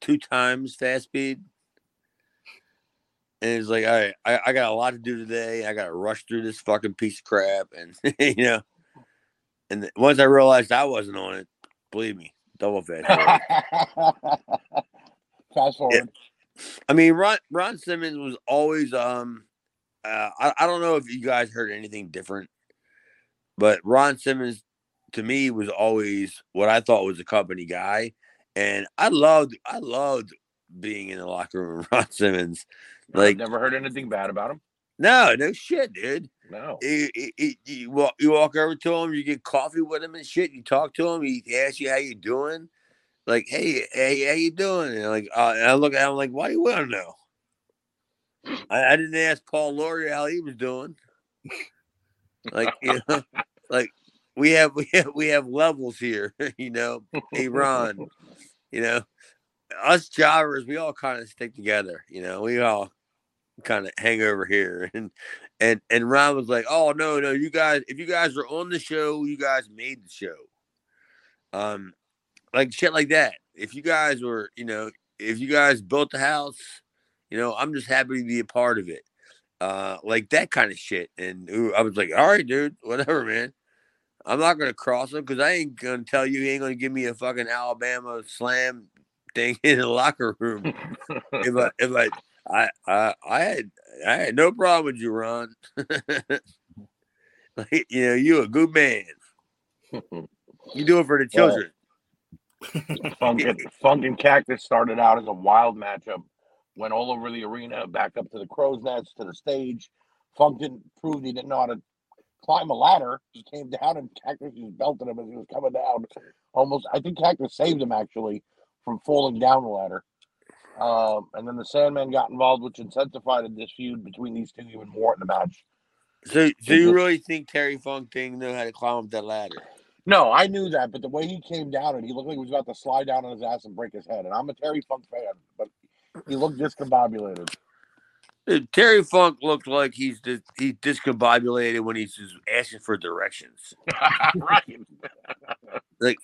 [SPEAKER 2] two times fast speed, and it's like all right, I, I got a lot to do today. I got to rush through this fucking piece of crap, and you know, and once I realized I wasn't on it, believe me, double fast. forward.
[SPEAKER 1] Fast forward.
[SPEAKER 2] I mean, Ron Ron Simmons was always um uh, I, I don't know if you guys heard anything different, but Ron Simmons to me was always what I thought was a company guy. And I loved I loved being in the locker room with Ron Simmons.
[SPEAKER 1] I've
[SPEAKER 2] Like
[SPEAKER 1] never heard anything bad about him.
[SPEAKER 2] no, no shit, dude.
[SPEAKER 1] No.
[SPEAKER 2] He- you, walk, you walk over to him, you get coffee with him and shit. You talk to him, he asks you how you doing. like, "Hey, hey, how you doing?" And like, uh, and I look at him like, "Why do you want to know?" I, I didn't ask Paul Laurie how he was doing. Like, you know, like we have we have we have levels here, you know. Hey, Ron, you know, us jobbers, we all kind of stick together, you know. We all kind of hang over here, and and and Ron was like, "Oh no, no, you guys, if you guys are on the show, you guys made the show." Um, like shit like that. If you guys were, you know, if you guys built the house, you know, I'm just happy to be a part of it. Uh, like that kind of shit. And ooh, I was like, all right, dude, whatever, man. I'm not gonna cross him because I ain't gonna tell you he ain't gonna give me a fucking Alabama slam thing in the locker room. if I if I I I I had I had no problem with you, Ron. like, you know, you a good man. You do it for the children.
[SPEAKER 1] Funk and, Funk and Cactus started out as a wild matchup, went all over the arena, back up to the crow's nest, to the stage. Funk didn't prove he didn't know how to climb a ladder. He came down and Cactus just belted him as he was coming down. Almost, I think Cactus saved him actually from falling down the ladder. Um, and then the Sandman got involved, which intensified this feud between these two even more in the match.
[SPEAKER 2] So, so you really think Terry Funk didn't know how to climb up that ladder?
[SPEAKER 1] No, I knew that, but the way he came down and he looked like he was about to slide down on his ass and break his head. And I'm a Terry Funk fan, but he looked discombobulated.
[SPEAKER 2] Dude, Terry Funk looked like he's dis- he discombobulated when he's just asking for directions.
[SPEAKER 1] right.
[SPEAKER 2] Like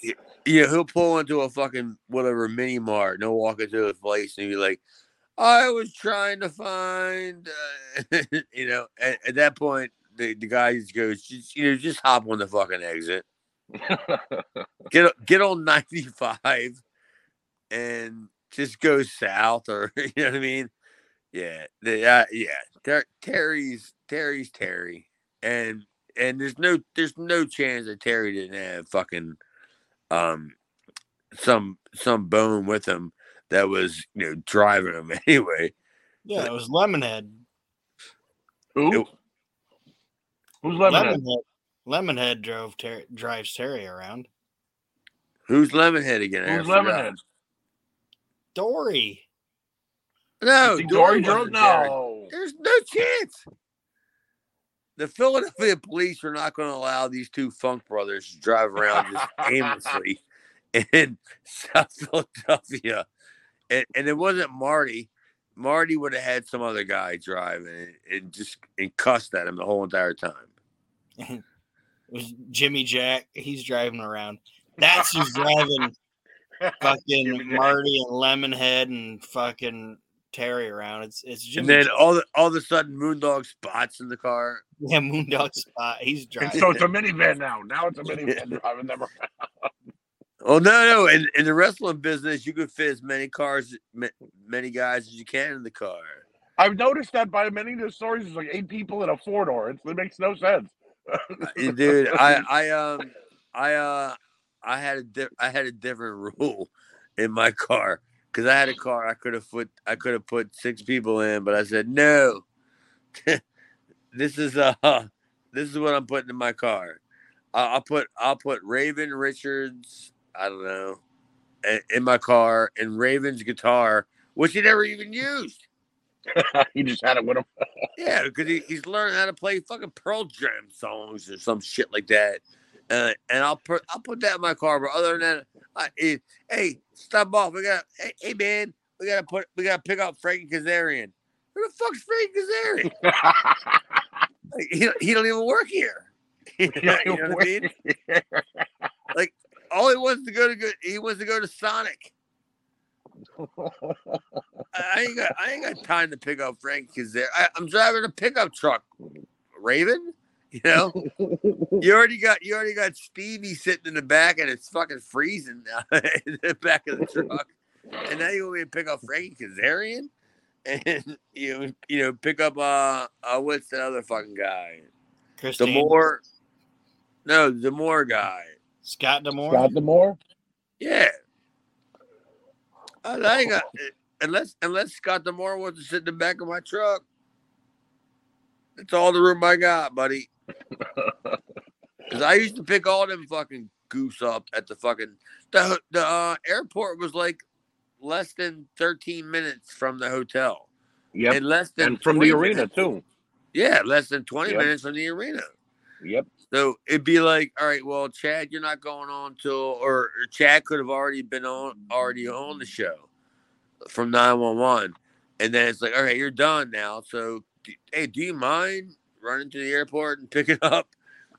[SPEAKER 2] yeah, he'll pull into a fucking whatever mini mart and he'll walk into a place and be like, "I was trying to find," uh, you know. At, at that point, the, the guy just goes, just, "You know, just hop on the fucking exit, get get on ninety five, and just go south, or you know what I mean." Yeah, the, uh, yeah. Ter- Terry's Terry's Terry, and and there's no there's no chance that Terry didn't have fucking um some some bone with him that was you know driving him anyway.
[SPEAKER 3] Yeah, it was Lemonhead.
[SPEAKER 1] Who?
[SPEAKER 2] It-
[SPEAKER 1] Who's Lemonhead?
[SPEAKER 3] Lemonhead. Lemonhead drove Ter- drives Terry around.
[SPEAKER 2] Who's Lemonhead again?
[SPEAKER 1] Who's. Lemonhead?
[SPEAKER 3] Dory.
[SPEAKER 2] No, Dory
[SPEAKER 1] Dory drove? No.
[SPEAKER 2] There's no chance. The Philadelphia police are not going to allow these two Funk brothers to drive around just aimlessly in South Philadelphia. And, and it wasn't Marty. Marty would have had some other guy driving and, and just and cussed at him the whole entire time.
[SPEAKER 3] It was Jimmy Jack. He's driving around. That's who's driving fucking Marty and Lemonhead and fucking Terry around. It's it's Jimmy
[SPEAKER 2] and then
[SPEAKER 3] Jack.
[SPEAKER 2] all the, all of a sudden, Moondog spots in the car.
[SPEAKER 3] yeah, Moondog spot. He's
[SPEAKER 1] And
[SPEAKER 3] driving.
[SPEAKER 1] so it's a minivan now. Now it's a minivan driving them around.
[SPEAKER 2] Oh no, no! In, in the wrestling business, you can fit as many cars, many guys as you can in the car.
[SPEAKER 1] I've noticed that by many of the stories, there's like eight people in a four door. It makes no sense.
[SPEAKER 2] Uh, dude i i um i uh i had a di- i had a different rule in my car because i had a car i could have put i could have put six people in but i said no this is uh this is what i'm putting in my car I- i'll put i'll put raven richards i don't know in, in my car and raven's guitar which he never even used
[SPEAKER 1] he just had it with him.
[SPEAKER 2] yeah, because he, he's learning how to play fucking Pearl Jam songs or some shit like that. Uh, and I'll put I'll put that in my car. But other than that, Eh, hey, stop off. We got hey, hey man, we gotta put we gotta pick up Frankie Kazarian. Who the fuck's Frankie Kazarian? Like, he he don't even work here. you know what I mean? like All he wants to go to go, he wants to go to Sonic. I ain't got I ain't got time to pick up Frankie Kazarian. I, I'm driving a pickup truck, Raven. You know, you already got you already got Stevie sitting in the back and it's fucking freezing now in the back of the truck. And now you want me to pick up Frankie Kazarian? And you you know, pick up uh, uh what's that other fucking guy?
[SPEAKER 3] Chris
[SPEAKER 2] The
[SPEAKER 3] Daniels.
[SPEAKER 2] more no, the more guy.
[SPEAKER 3] Scott D'Amore.
[SPEAKER 1] Scott D'Amore?
[SPEAKER 2] Yeah. I, I ain't got unless unless Scott D'Amore wants to sit in the back of my truck. That's all the room I got, buddy. Because I used to pick all them fucking goose up at the fucking the the uh, airport was like less than 13 minutes from the hotel
[SPEAKER 1] Yep.
[SPEAKER 2] and less than
[SPEAKER 1] And from the arena
[SPEAKER 2] minutes-
[SPEAKER 1] too.
[SPEAKER 2] Yeah, less than 20
[SPEAKER 1] Yep.
[SPEAKER 2] minutes from the arena.
[SPEAKER 1] Yep.
[SPEAKER 2] So it'd be like, all right, well, Chad, you're not going on till, or, or Chad could have already been on, already on the show from 911. And then it's like, all right, you're done now. So, hey, do you mind running to the airport and picking up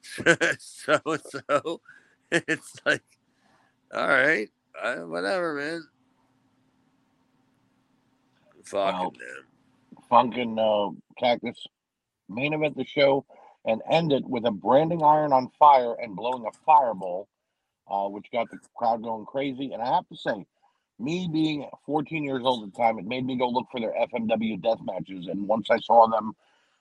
[SPEAKER 2] so and so? It's like, all right, uh, whatever, man. Fucking
[SPEAKER 1] Well,
[SPEAKER 2] them.
[SPEAKER 1] Funkin' uh, Cactus main event the show and end it with a branding iron on fire and blowing a fireball, uh, which got the crowd going crazy. And I have to say, me being 14 years old at the time, it made me go look for their FMW death matches. And once I saw them,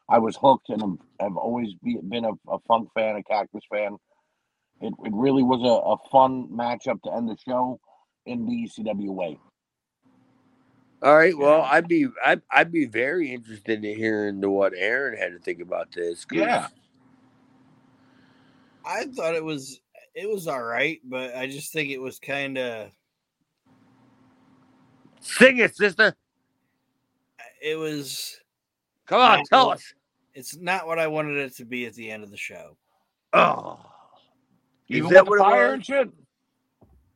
[SPEAKER 1] I was hooked and I'm- I've always be, been a, a Funk fan, a Cactus fan. It, it really was a, a fun matchup to end the show in the ECW way.
[SPEAKER 2] All right. Well,
[SPEAKER 1] Yeah.
[SPEAKER 2] I'd be I'd, I'd be very interested in hearing what Aaron had to think about this.
[SPEAKER 1] Yeah.
[SPEAKER 3] I thought it was it was all right, but I just think it was kind of
[SPEAKER 2] Sing it, sister.
[SPEAKER 3] it was
[SPEAKER 2] Come on,
[SPEAKER 3] Not
[SPEAKER 2] tell
[SPEAKER 3] what-
[SPEAKER 2] us.
[SPEAKER 3] it's not what I wanted it to be at the end of the show.
[SPEAKER 2] Oh. Is
[SPEAKER 1] Even
[SPEAKER 2] that
[SPEAKER 1] with
[SPEAKER 2] what
[SPEAKER 1] the
[SPEAKER 2] it
[SPEAKER 1] fire
[SPEAKER 2] was?
[SPEAKER 1] and shit.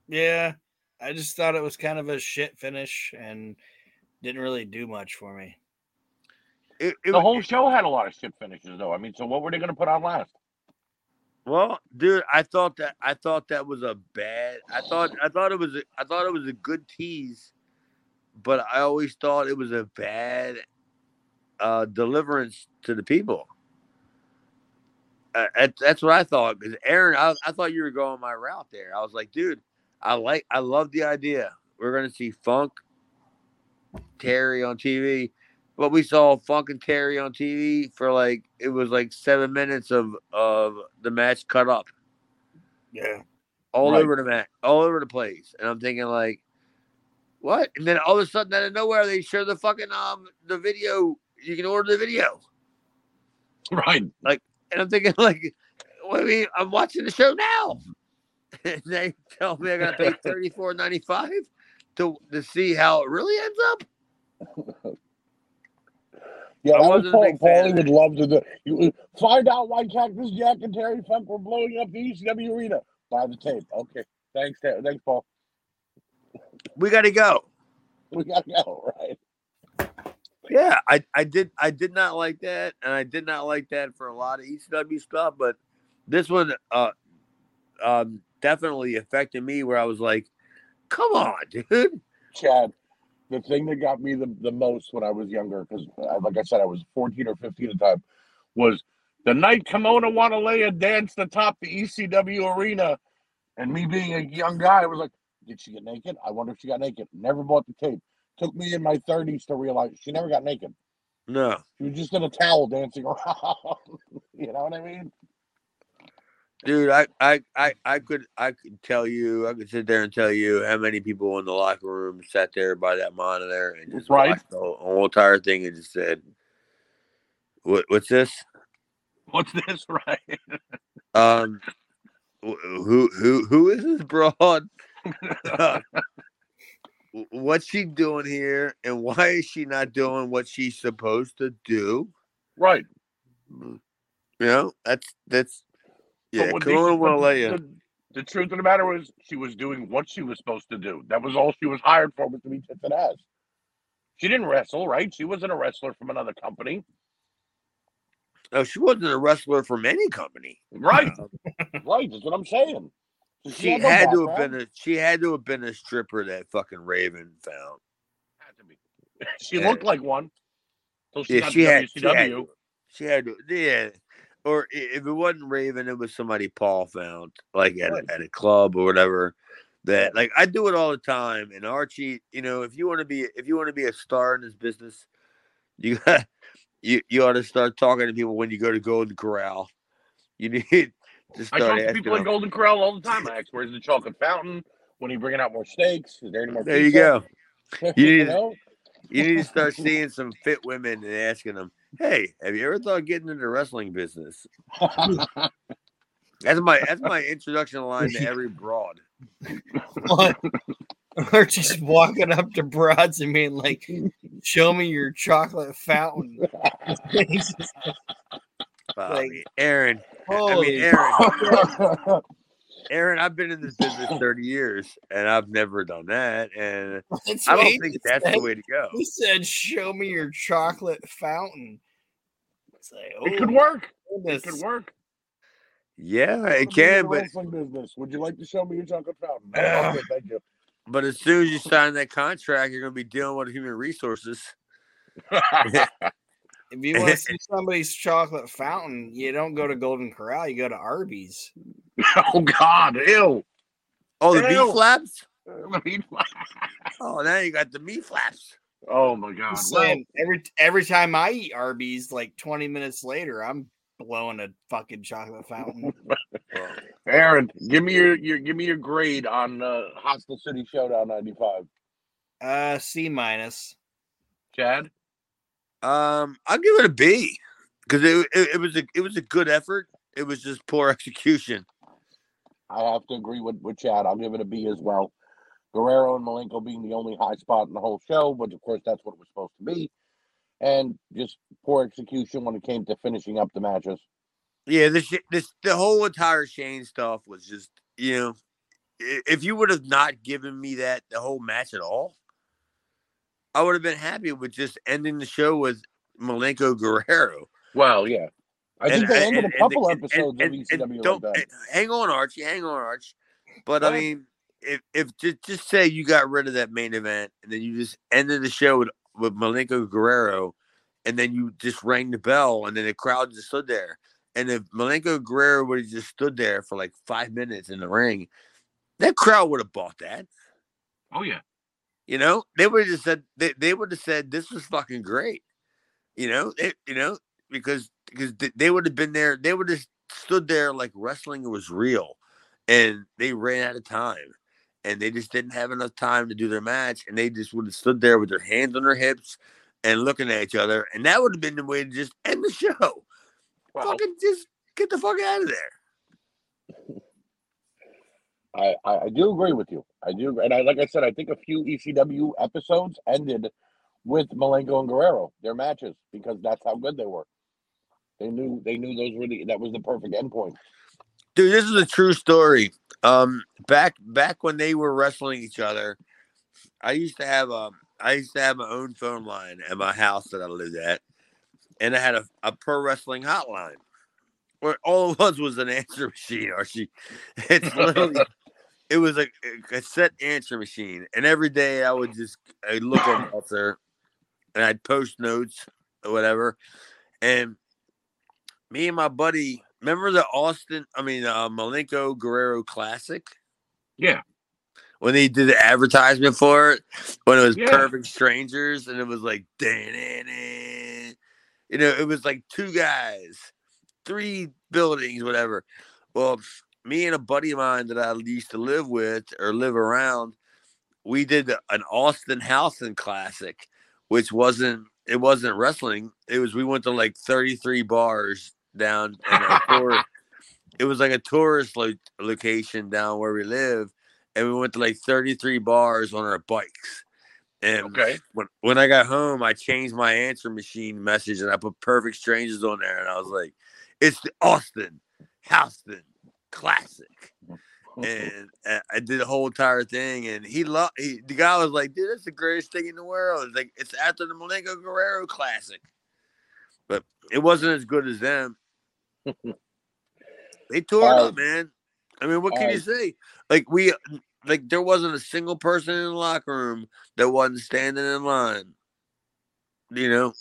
[SPEAKER 3] Yeah, I just thought it was kind of a shit finish and didn't really do much for me.
[SPEAKER 2] It, it,
[SPEAKER 1] The whole show had a lot of shit finishes, though. I mean, so what were they going to put on last?
[SPEAKER 2] well, dude, I thought that I thought that was a bad. I thought I thought it was a, I thought it was a good tease, but I always thought it was a bad uh, deliverance to the people. Uh, that- that's what I thought. Because Aaron, I, I thought you were going my route there. I was like, dude, I like, I love the idea. We're gonna see Funk, Terry on TV, but we saw Funk and Terry on TV for like it was like seven minutes of of the match cut up
[SPEAKER 3] Yeah,
[SPEAKER 2] all
[SPEAKER 1] Right.
[SPEAKER 2] over the mat, all over the place, and I'm thinking like, what? And then all of a sudden, out of nowhere, they show the fucking um the video. You can order the video,
[SPEAKER 1] Right.
[SPEAKER 2] Like, and I'm thinking like, what I mean, I'm watching the show now, and they tell me I gotta pay thirty four ninety five to to see how it really ends up.
[SPEAKER 1] Yeah,
[SPEAKER 2] I
[SPEAKER 1] that was
[SPEAKER 2] wasn't
[SPEAKER 1] Paul, Paulie would love to do. You, find out why Cactus Jack and Terry Funk were blowing up the ECW arena. Buy the tape. Okay. Thanks, Ter- thanks, Paul.
[SPEAKER 2] We got to go.
[SPEAKER 1] We gotta go. Right.
[SPEAKER 2] Yeah, I, I did I did not like that, and I did not like that for a lot of ECW stuff, but this one uh um definitely affected me where I was like, come on, dude.
[SPEAKER 1] Chad, the thing that got me the, the most when I was younger, because like I said, I was 14 or 15 at the time, was the night Kimona Wanalaya danced atop the ECW arena. And me being a young guy, I was like, did she get naked? I wonder if she got naked. Never bought the tape. Took me in my 30s to realize she never got naked.
[SPEAKER 2] No.
[SPEAKER 1] She was just in a towel dancing around. you know what I mean?
[SPEAKER 2] Dude, I, I, I, I could I could tell you, I could sit there and tell you how many people in the locker room sat there by that monitor and just
[SPEAKER 1] Right.
[SPEAKER 2] watched the whole, entire thing and just said, "What what's this?"
[SPEAKER 1] What's this, right?
[SPEAKER 2] Um, who who who is this broad? What's she doing here, and why is she not doing what she's supposed to do?
[SPEAKER 1] right.
[SPEAKER 2] Mm, you know, that's that's yeah. on,
[SPEAKER 1] but
[SPEAKER 2] Walaya.
[SPEAKER 1] the, the truth of the matter was, she was doing what she was supposed to do. That was all she was hired for, was to be tits and ass. She didn't wrestle, right? She wasn't a wrestler from another company,
[SPEAKER 2] No, she wasn't a wrestler from any company.
[SPEAKER 1] right? right. That's what I'm saying. So
[SPEAKER 2] She
[SPEAKER 1] no
[SPEAKER 2] had to have
[SPEAKER 1] background.
[SPEAKER 2] been a she had to have been a stripper that fucking Raven found.
[SPEAKER 1] Had to be. She
[SPEAKER 2] Yeah.
[SPEAKER 1] looked like one. So she
[SPEAKER 2] Yeah,
[SPEAKER 1] got
[SPEAKER 2] she
[SPEAKER 1] to
[SPEAKER 2] had, she had to. She had to. Yeah. Or if it wasn't Raven, it was somebody Paul found, like at,
[SPEAKER 1] Right.
[SPEAKER 2] a, at a club or whatever. That like I do it all the time. And Archie, you know, if you want to be if you want to be a star in this business, you got you you ought to start talking to people when you go to Golden Corral. You need to
[SPEAKER 1] I talk to people in. Golden Corral all the time. I ask, "Where's the chocolate fountain? When are you bringing out more steaks? Is there any more?"
[SPEAKER 2] There you go. You need-
[SPEAKER 1] know?
[SPEAKER 2] You need to start seeing some fit women and asking them, "Hey, have you ever thought of getting into the wrestling business?" That's my that's my introduction line to every broad.
[SPEAKER 3] or just walking up to broads and being like, "Show me your chocolate fountain." Like,
[SPEAKER 2] Aaron, I mean Aaron, Aaron, I've been in this business 30 years and I've never done that. And
[SPEAKER 3] That's
[SPEAKER 2] I don't think that's
[SPEAKER 3] said.
[SPEAKER 2] the way to go.
[SPEAKER 3] He said, "Show me your chocolate fountain." It's like, oh,
[SPEAKER 1] it could oh work. It could work.
[SPEAKER 2] Yeah, it can, but
[SPEAKER 1] business. Would you like to show me your chocolate fountain? No, okay, thank you.
[SPEAKER 2] but as soon as you sign that contract, you're gonna be dealing with human resources.
[SPEAKER 3] If you want to see somebody's chocolate fountain, you don't go to Golden Corral. You go to Arby's.
[SPEAKER 1] oh God, ew.
[SPEAKER 2] Oh, the
[SPEAKER 1] Ew.
[SPEAKER 2] meat flaps?
[SPEAKER 1] I mean,
[SPEAKER 2] Oh, now you got the meat flaps.
[SPEAKER 1] oh my God.
[SPEAKER 3] I'm
[SPEAKER 1] Well,
[SPEAKER 3] every every time I eat Arby's, like 20 minutes later, I'm blowing a fucking chocolate fountain.
[SPEAKER 1] Aaron, give me your, your give me your grade on uh, Hostile City Showdown '95.
[SPEAKER 3] Uh, C minus.
[SPEAKER 1] Chad,
[SPEAKER 2] Um, I'll give it a B because it, it, it was a it was a good effort. It was just poor execution.
[SPEAKER 1] I have to agree with with Chad. I'll give it a B as well. Guerrero and Malenko being the only high spot in the whole show, but of course that's what it was supposed to be, and just poor execution when it came to finishing up the matches.
[SPEAKER 2] Yeah, this this the whole entire Shane stuff was just you know, if you would have not given me that the whole match at all, I would have been happy with just ending the show with Malenko Guerrero.
[SPEAKER 1] Well, yeah, I think
[SPEAKER 2] And-
[SPEAKER 1] they ended
[SPEAKER 2] and-
[SPEAKER 1] a couple
[SPEAKER 2] and-
[SPEAKER 1] episodes
[SPEAKER 2] and-
[SPEAKER 1] of
[SPEAKER 2] and
[SPEAKER 1] ECW
[SPEAKER 2] don't-
[SPEAKER 1] like
[SPEAKER 2] eh, hang on, Archie. Hang on, Arch. But I mean, if if just just say you got rid of that main event and then you just ended the show with with Malenko Guerrero, and then you just rang the bell and then the crowd just stood there. And if Malenko Guerrero would have just stood there for like five minutes in the ring, that crowd would have bought that.
[SPEAKER 1] Oh yeah,
[SPEAKER 2] You know, they would have just said they, they would have said this was fucking great. You know, they, you know, because because they would have been there. They would have stood there like wrestling was real, and they ran out of time, and they just didn't have enough time to do their match, and they just would have stood there with their hands on their hips and looking at each other, and that would have been the way to just end the show. Fucking just get the fuck out of there.
[SPEAKER 1] I, I I do agree with you. I do, and I like I said, I think a few ECW episodes ended with Malenko and Guerrero their matches because that's how good they were. They knew they knew those were the that was the perfect endpoint.
[SPEAKER 2] Dude, this is a true story. Um, back back when they were wrestling each other, I used to have um I used to have my own phone line at my house that I lived at, and I had a, a pro wrestling hotline. Where all it was was an answer machine, Archie. It's literally it was like a cassette answer machine, and every day I would just I'd look at there, and I'd post notes or whatever, and me and my buddy remember the Austin, I mean uh, Malenko Guerrero Classic
[SPEAKER 1] Yeah,
[SPEAKER 2] when they did the advertisement for it when it was
[SPEAKER 1] Yeah.
[SPEAKER 2] Perfect Strangers and it was like you know it was like two guys, three buildings, whatever. Well, me and a buddy of mine that I used to live with or live around, we did an Austin Housen Classic, which wasn't it wasn't wrestling. It was we went to like 33 bars down in tour. It was like a tourist lo- location down where we live, and we went to like 33 bars on our bikes. And
[SPEAKER 1] Okay.
[SPEAKER 2] when when I got home, I changed my answer machine message and I put Perfect Strangers on there, and I was like, "It's the Austin Houston Classic." and uh, I did the whole entire thing, and he loved. He, the guy was like, "Dude, that's the greatest thing in the world." It's like it's after the Malenko Guerrero Classic, but it wasn't as good as them. they tore it
[SPEAKER 1] Uh,
[SPEAKER 2] up, man. I mean, what can you
[SPEAKER 1] uh,
[SPEAKER 2] say? Like we, like there wasn't a single person in the locker room that wasn't standing in line. You know,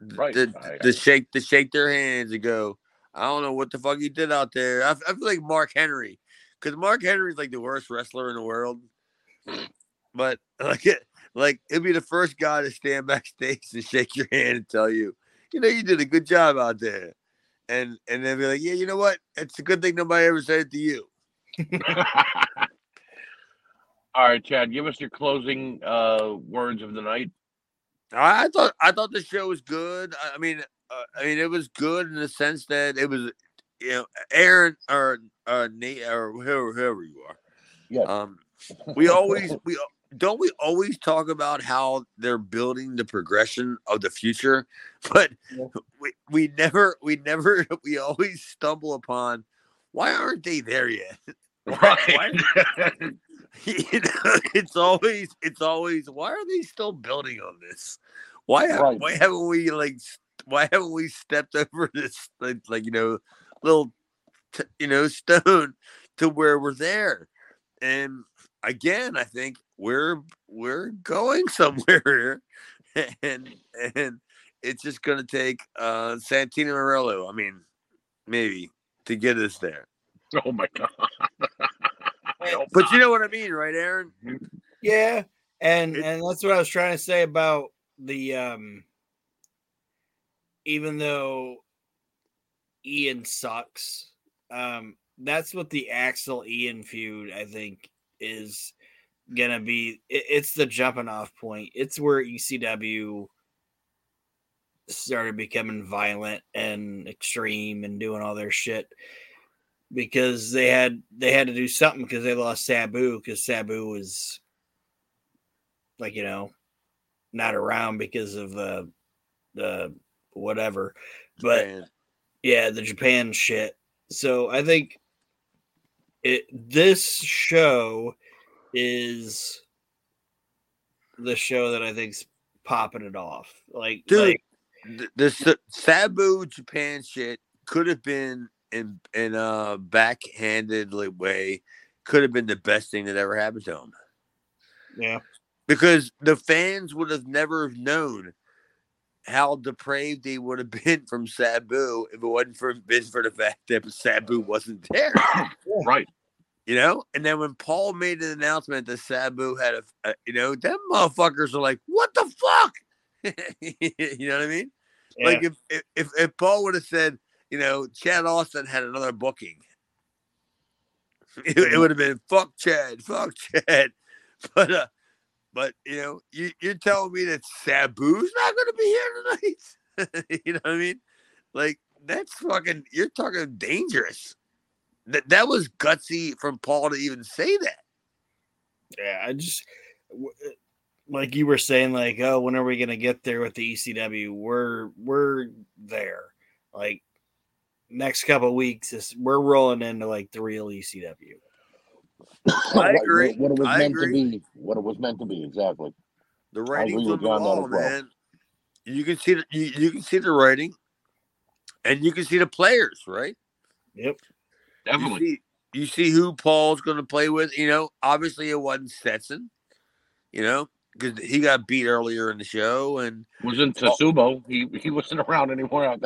[SPEAKER 1] Right.
[SPEAKER 2] To, to shake to shake their hands and go. I don't know what the fuck he did out there. I, I feel like Mark Henry, because Mark Henry's like the worst wrestler in the world. But like, it, like it'd be the first guy to stand backstage and shake your hand and tell you, you know, you did a good job out there, and and then be like, yeah, you know what? It's a good thing nobody ever said it to you.
[SPEAKER 1] All right, Chad, give us your closing uh, words of the night.
[SPEAKER 2] I I thought I thought the show was good. I I mean, uh, I mean, it was good in the sense that it was you know, Aaron or uh, Nate or whoever, whoever you are.
[SPEAKER 1] Yeah.
[SPEAKER 2] Um, we always we don't we always talk about how they're building the progression of the future, but
[SPEAKER 1] Yeah.
[SPEAKER 2] we we never we never we always stumble upon why aren't they there yet?
[SPEAKER 1] right.
[SPEAKER 2] you know, it's always it's always why are they still building on this? Why
[SPEAKER 1] Right.
[SPEAKER 2] why haven't we like why haven't we stepped over this like, like you know little t- you know stone to where we're there? And again, I think we're we're going somewhere, and and it's just going to take uh Santino Marella. I mean, maybe to get us there.
[SPEAKER 1] oh my god.
[SPEAKER 2] But you know what I mean, right, Aaron?
[SPEAKER 3] Yeah, and
[SPEAKER 2] It-
[SPEAKER 3] and that's what I was trying to say about the um even though Ian sucks, um that's what the Axl Ian feud I think is gonna be it, it's the jumping off point. It's where ECW started becoming violent and extreme and doing all their shit because they had they had to do something because they lost Sabu because Sabu was like you know not around because of the the whatever. But
[SPEAKER 2] And
[SPEAKER 3] yeah the japan shit. So i think it this show is the show that i think's popping it off. Like
[SPEAKER 2] Dude,
[SPEAKER 3] like,
[SPEAKER 2] the, the Sabu Japan shit could have been in in a backhanded way, could have been the best thing that ever happened to him
[SPEAKER 3] yeah.
[SPEAKER 2] Because the fans would have never known how depraved he would have been from Sabu if it wasn't for been for the fact that Sabu wasn't there.
[SPEAKER 1] right.
[SPEAKER 2] You know, and then when Paul made an announcement that Sabu had a, a you know, them motherfuckers are like, "What the fuck?" you know what I mean?
[SPEAKER 3] yeah.
[SPEAKER 2] Like if, if if if Paul would have said, you know, Chad Austin had another booking, it, it would have been fuck Chad, fuck Chad. But uh, but you know, you you're telling me that Sabu's not going to be here tonight? you know what I mean? Like that's fucking. You're talking dangerous. That that was gutsy from Paul to even say that.
[SPEAKER 3] yeah i just uh, like you were saying like oh when are we gonna get there with the ecw we're we're there like next couple weeks is we're rolling into like the real ecw
[SPEAKER 2] I
[SPEAKER 1] Right,
[SPEAKER 2] agree.
[SPEAKER 1] What it was
[SPEAKER 2] I
[SPEAKER 1] meant
[SPEAKER 2] agree.
[SPEAKER 1] to be. What it was meant to be. Exactly.
[SPEAKER 2] The
[SPEAKER 1] agree
[SPEAKER 2] writing's on the
[SPEAKER 1] you
[SPEAKER 2] wall,
[SPEAKER 1] as well.
[SPEAKER 2] man. You can see the you, you can see the writing, and you can see the players, right?
[SPEAKER 3] yep
[SPEAKER 2] You
[SPEAKER 1] Definitely.
[SPEAKER 2] see, you see who Paul's going to play with. You know, obviously it wasn't Stetson. You know, because he got beat earlier in the show, and
[SPEAKER 1] wasn't Tasubo. He he wasn't around anymore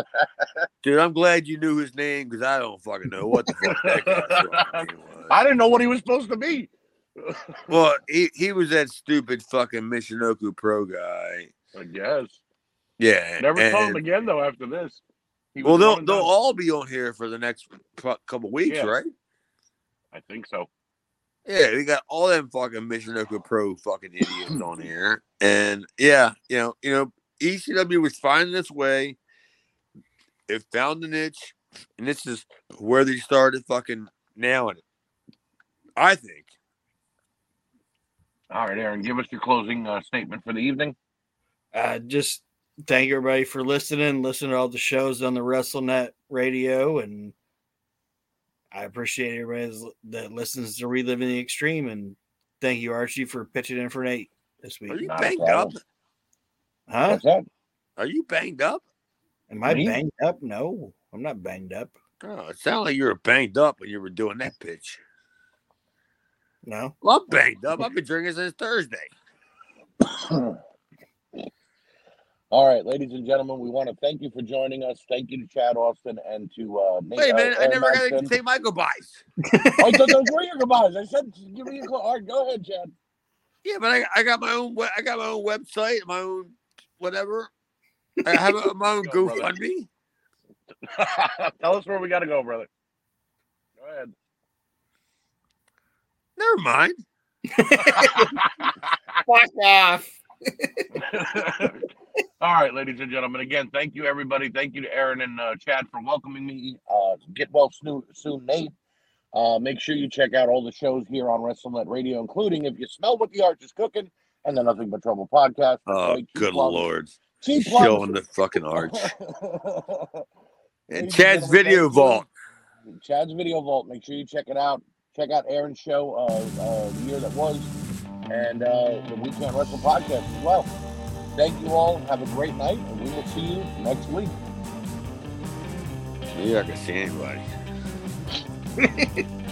[SPEAKER 2] dude, I'm glad you knew his name because I don't fucking know what the fuck that guy's name was.
[SPEAKER 1] I didn't know what he was supposed to be.
[SPEAKER 2] Well, he, he was that stupid fucking Michinoku Pro guy.
[SPEAKER 1] I guess.
[SPEAKER 2] Yeah,
[SPEAKER 1] Never saw him again though after this. He
[SPEAKER 2] Well, they'll they'll all be on here for the next couple weeks,
[SPEAKER 1] Yeah.
[SPEAKER 2] right?
[SPEAKER 1] I think so.
[SPEAKER 2] Yeah, we got all them fucking Michinoku Pro fucking idiots on here, and yeah, you know, you know, ECW was finding its way. It found the niche, and this is where they started fucking nailing it. I think.
[SPEAKER 1] All right, Aaron, give us your closing uh, statement for the evening.
[SPEAKER 3] uh, just thank everybody for listening, listening to all the shows on the WrestleNet radio, and I appreciate everybody that listens to Reliving the Extreme, and thank you, Archie, for pitching in for Nate this week.
[SPEAKER 2] Are you
[SPEAKER 1] Not
[SPEAKER 2] banged up?
[SPEAKER 3] Huh?
[SPEAKER 2] Are you banged up?
[SPEAKER 3] Am I
[SPEAKER 1] Me?
[SPEAKER 3] banged up? No, I'm not banged up.
[SPEAKER 2] Oh, it sounded like you were banged up when you were doing that pitch.
[SPEAKER 3] No.
[SPEAKER 2] Well, I'm banged up. I've been drinking since Thursday.
[SPEAKER 1] All right, ladies and gentlemen, we want to thank you for joining us. Thank you to Chad Austin and to uh, Nate.
[SPEAKER 2] Wait a
[SPEAKER 1] uh,
[SPEAKER 2] minute, I
[SPEAKER 1] Aaron
[SPEAKER 2] never got to say my goodbyes.
[SPEAKER 1] Oh, I thought those were your goodbyes. I said, give me a call. All right, go ahead, Chad.
[SPEAKER 2] Yeah, but I, I got my own I got my own website, my own whatever. I have a, my own
[SPEAKER 1] Go, brother.
[SPEAKER 2] GoFundMe.
[SPEAKER 1] Tell us where we got to go, brother. Go ahead.
[SPEAKER 2] Never mind.
[SPEAKER 3] Fuck off.
[SPEAKER 1] All right, ladies and gentlemen. Again, thank you, everybody. Thank you to Aaron and uh, Chad for welcoming me. Uh, get well soon, soon Nate. Uh, make sure you check out all the shows here on WrestleNet Radio, including If You Smell What the Arch is Cooking and the Nothing But Trouble podcast.
[SPEAKER 2] Oh,
[SPEAKER 1] Cheap
[SPEAKER 2] good
[SPEAKER 1] plugs.
[SPEAKER 2] lord.
[SPEAKER 1] Cheap.
[SPEAKER 2] Showing the fucking arch. And Chad's Video. Vault.
[SPEAKER 1] Chad's Video Vault. Make sure you check it out. Check out Aaron's show, uh, uh, the year that was, and uh, the Weekend Wrestle podcast as well. Thank you all. Have a great night, and we will see you next week.
[SPEAKER 2] You're not gonna see anybody.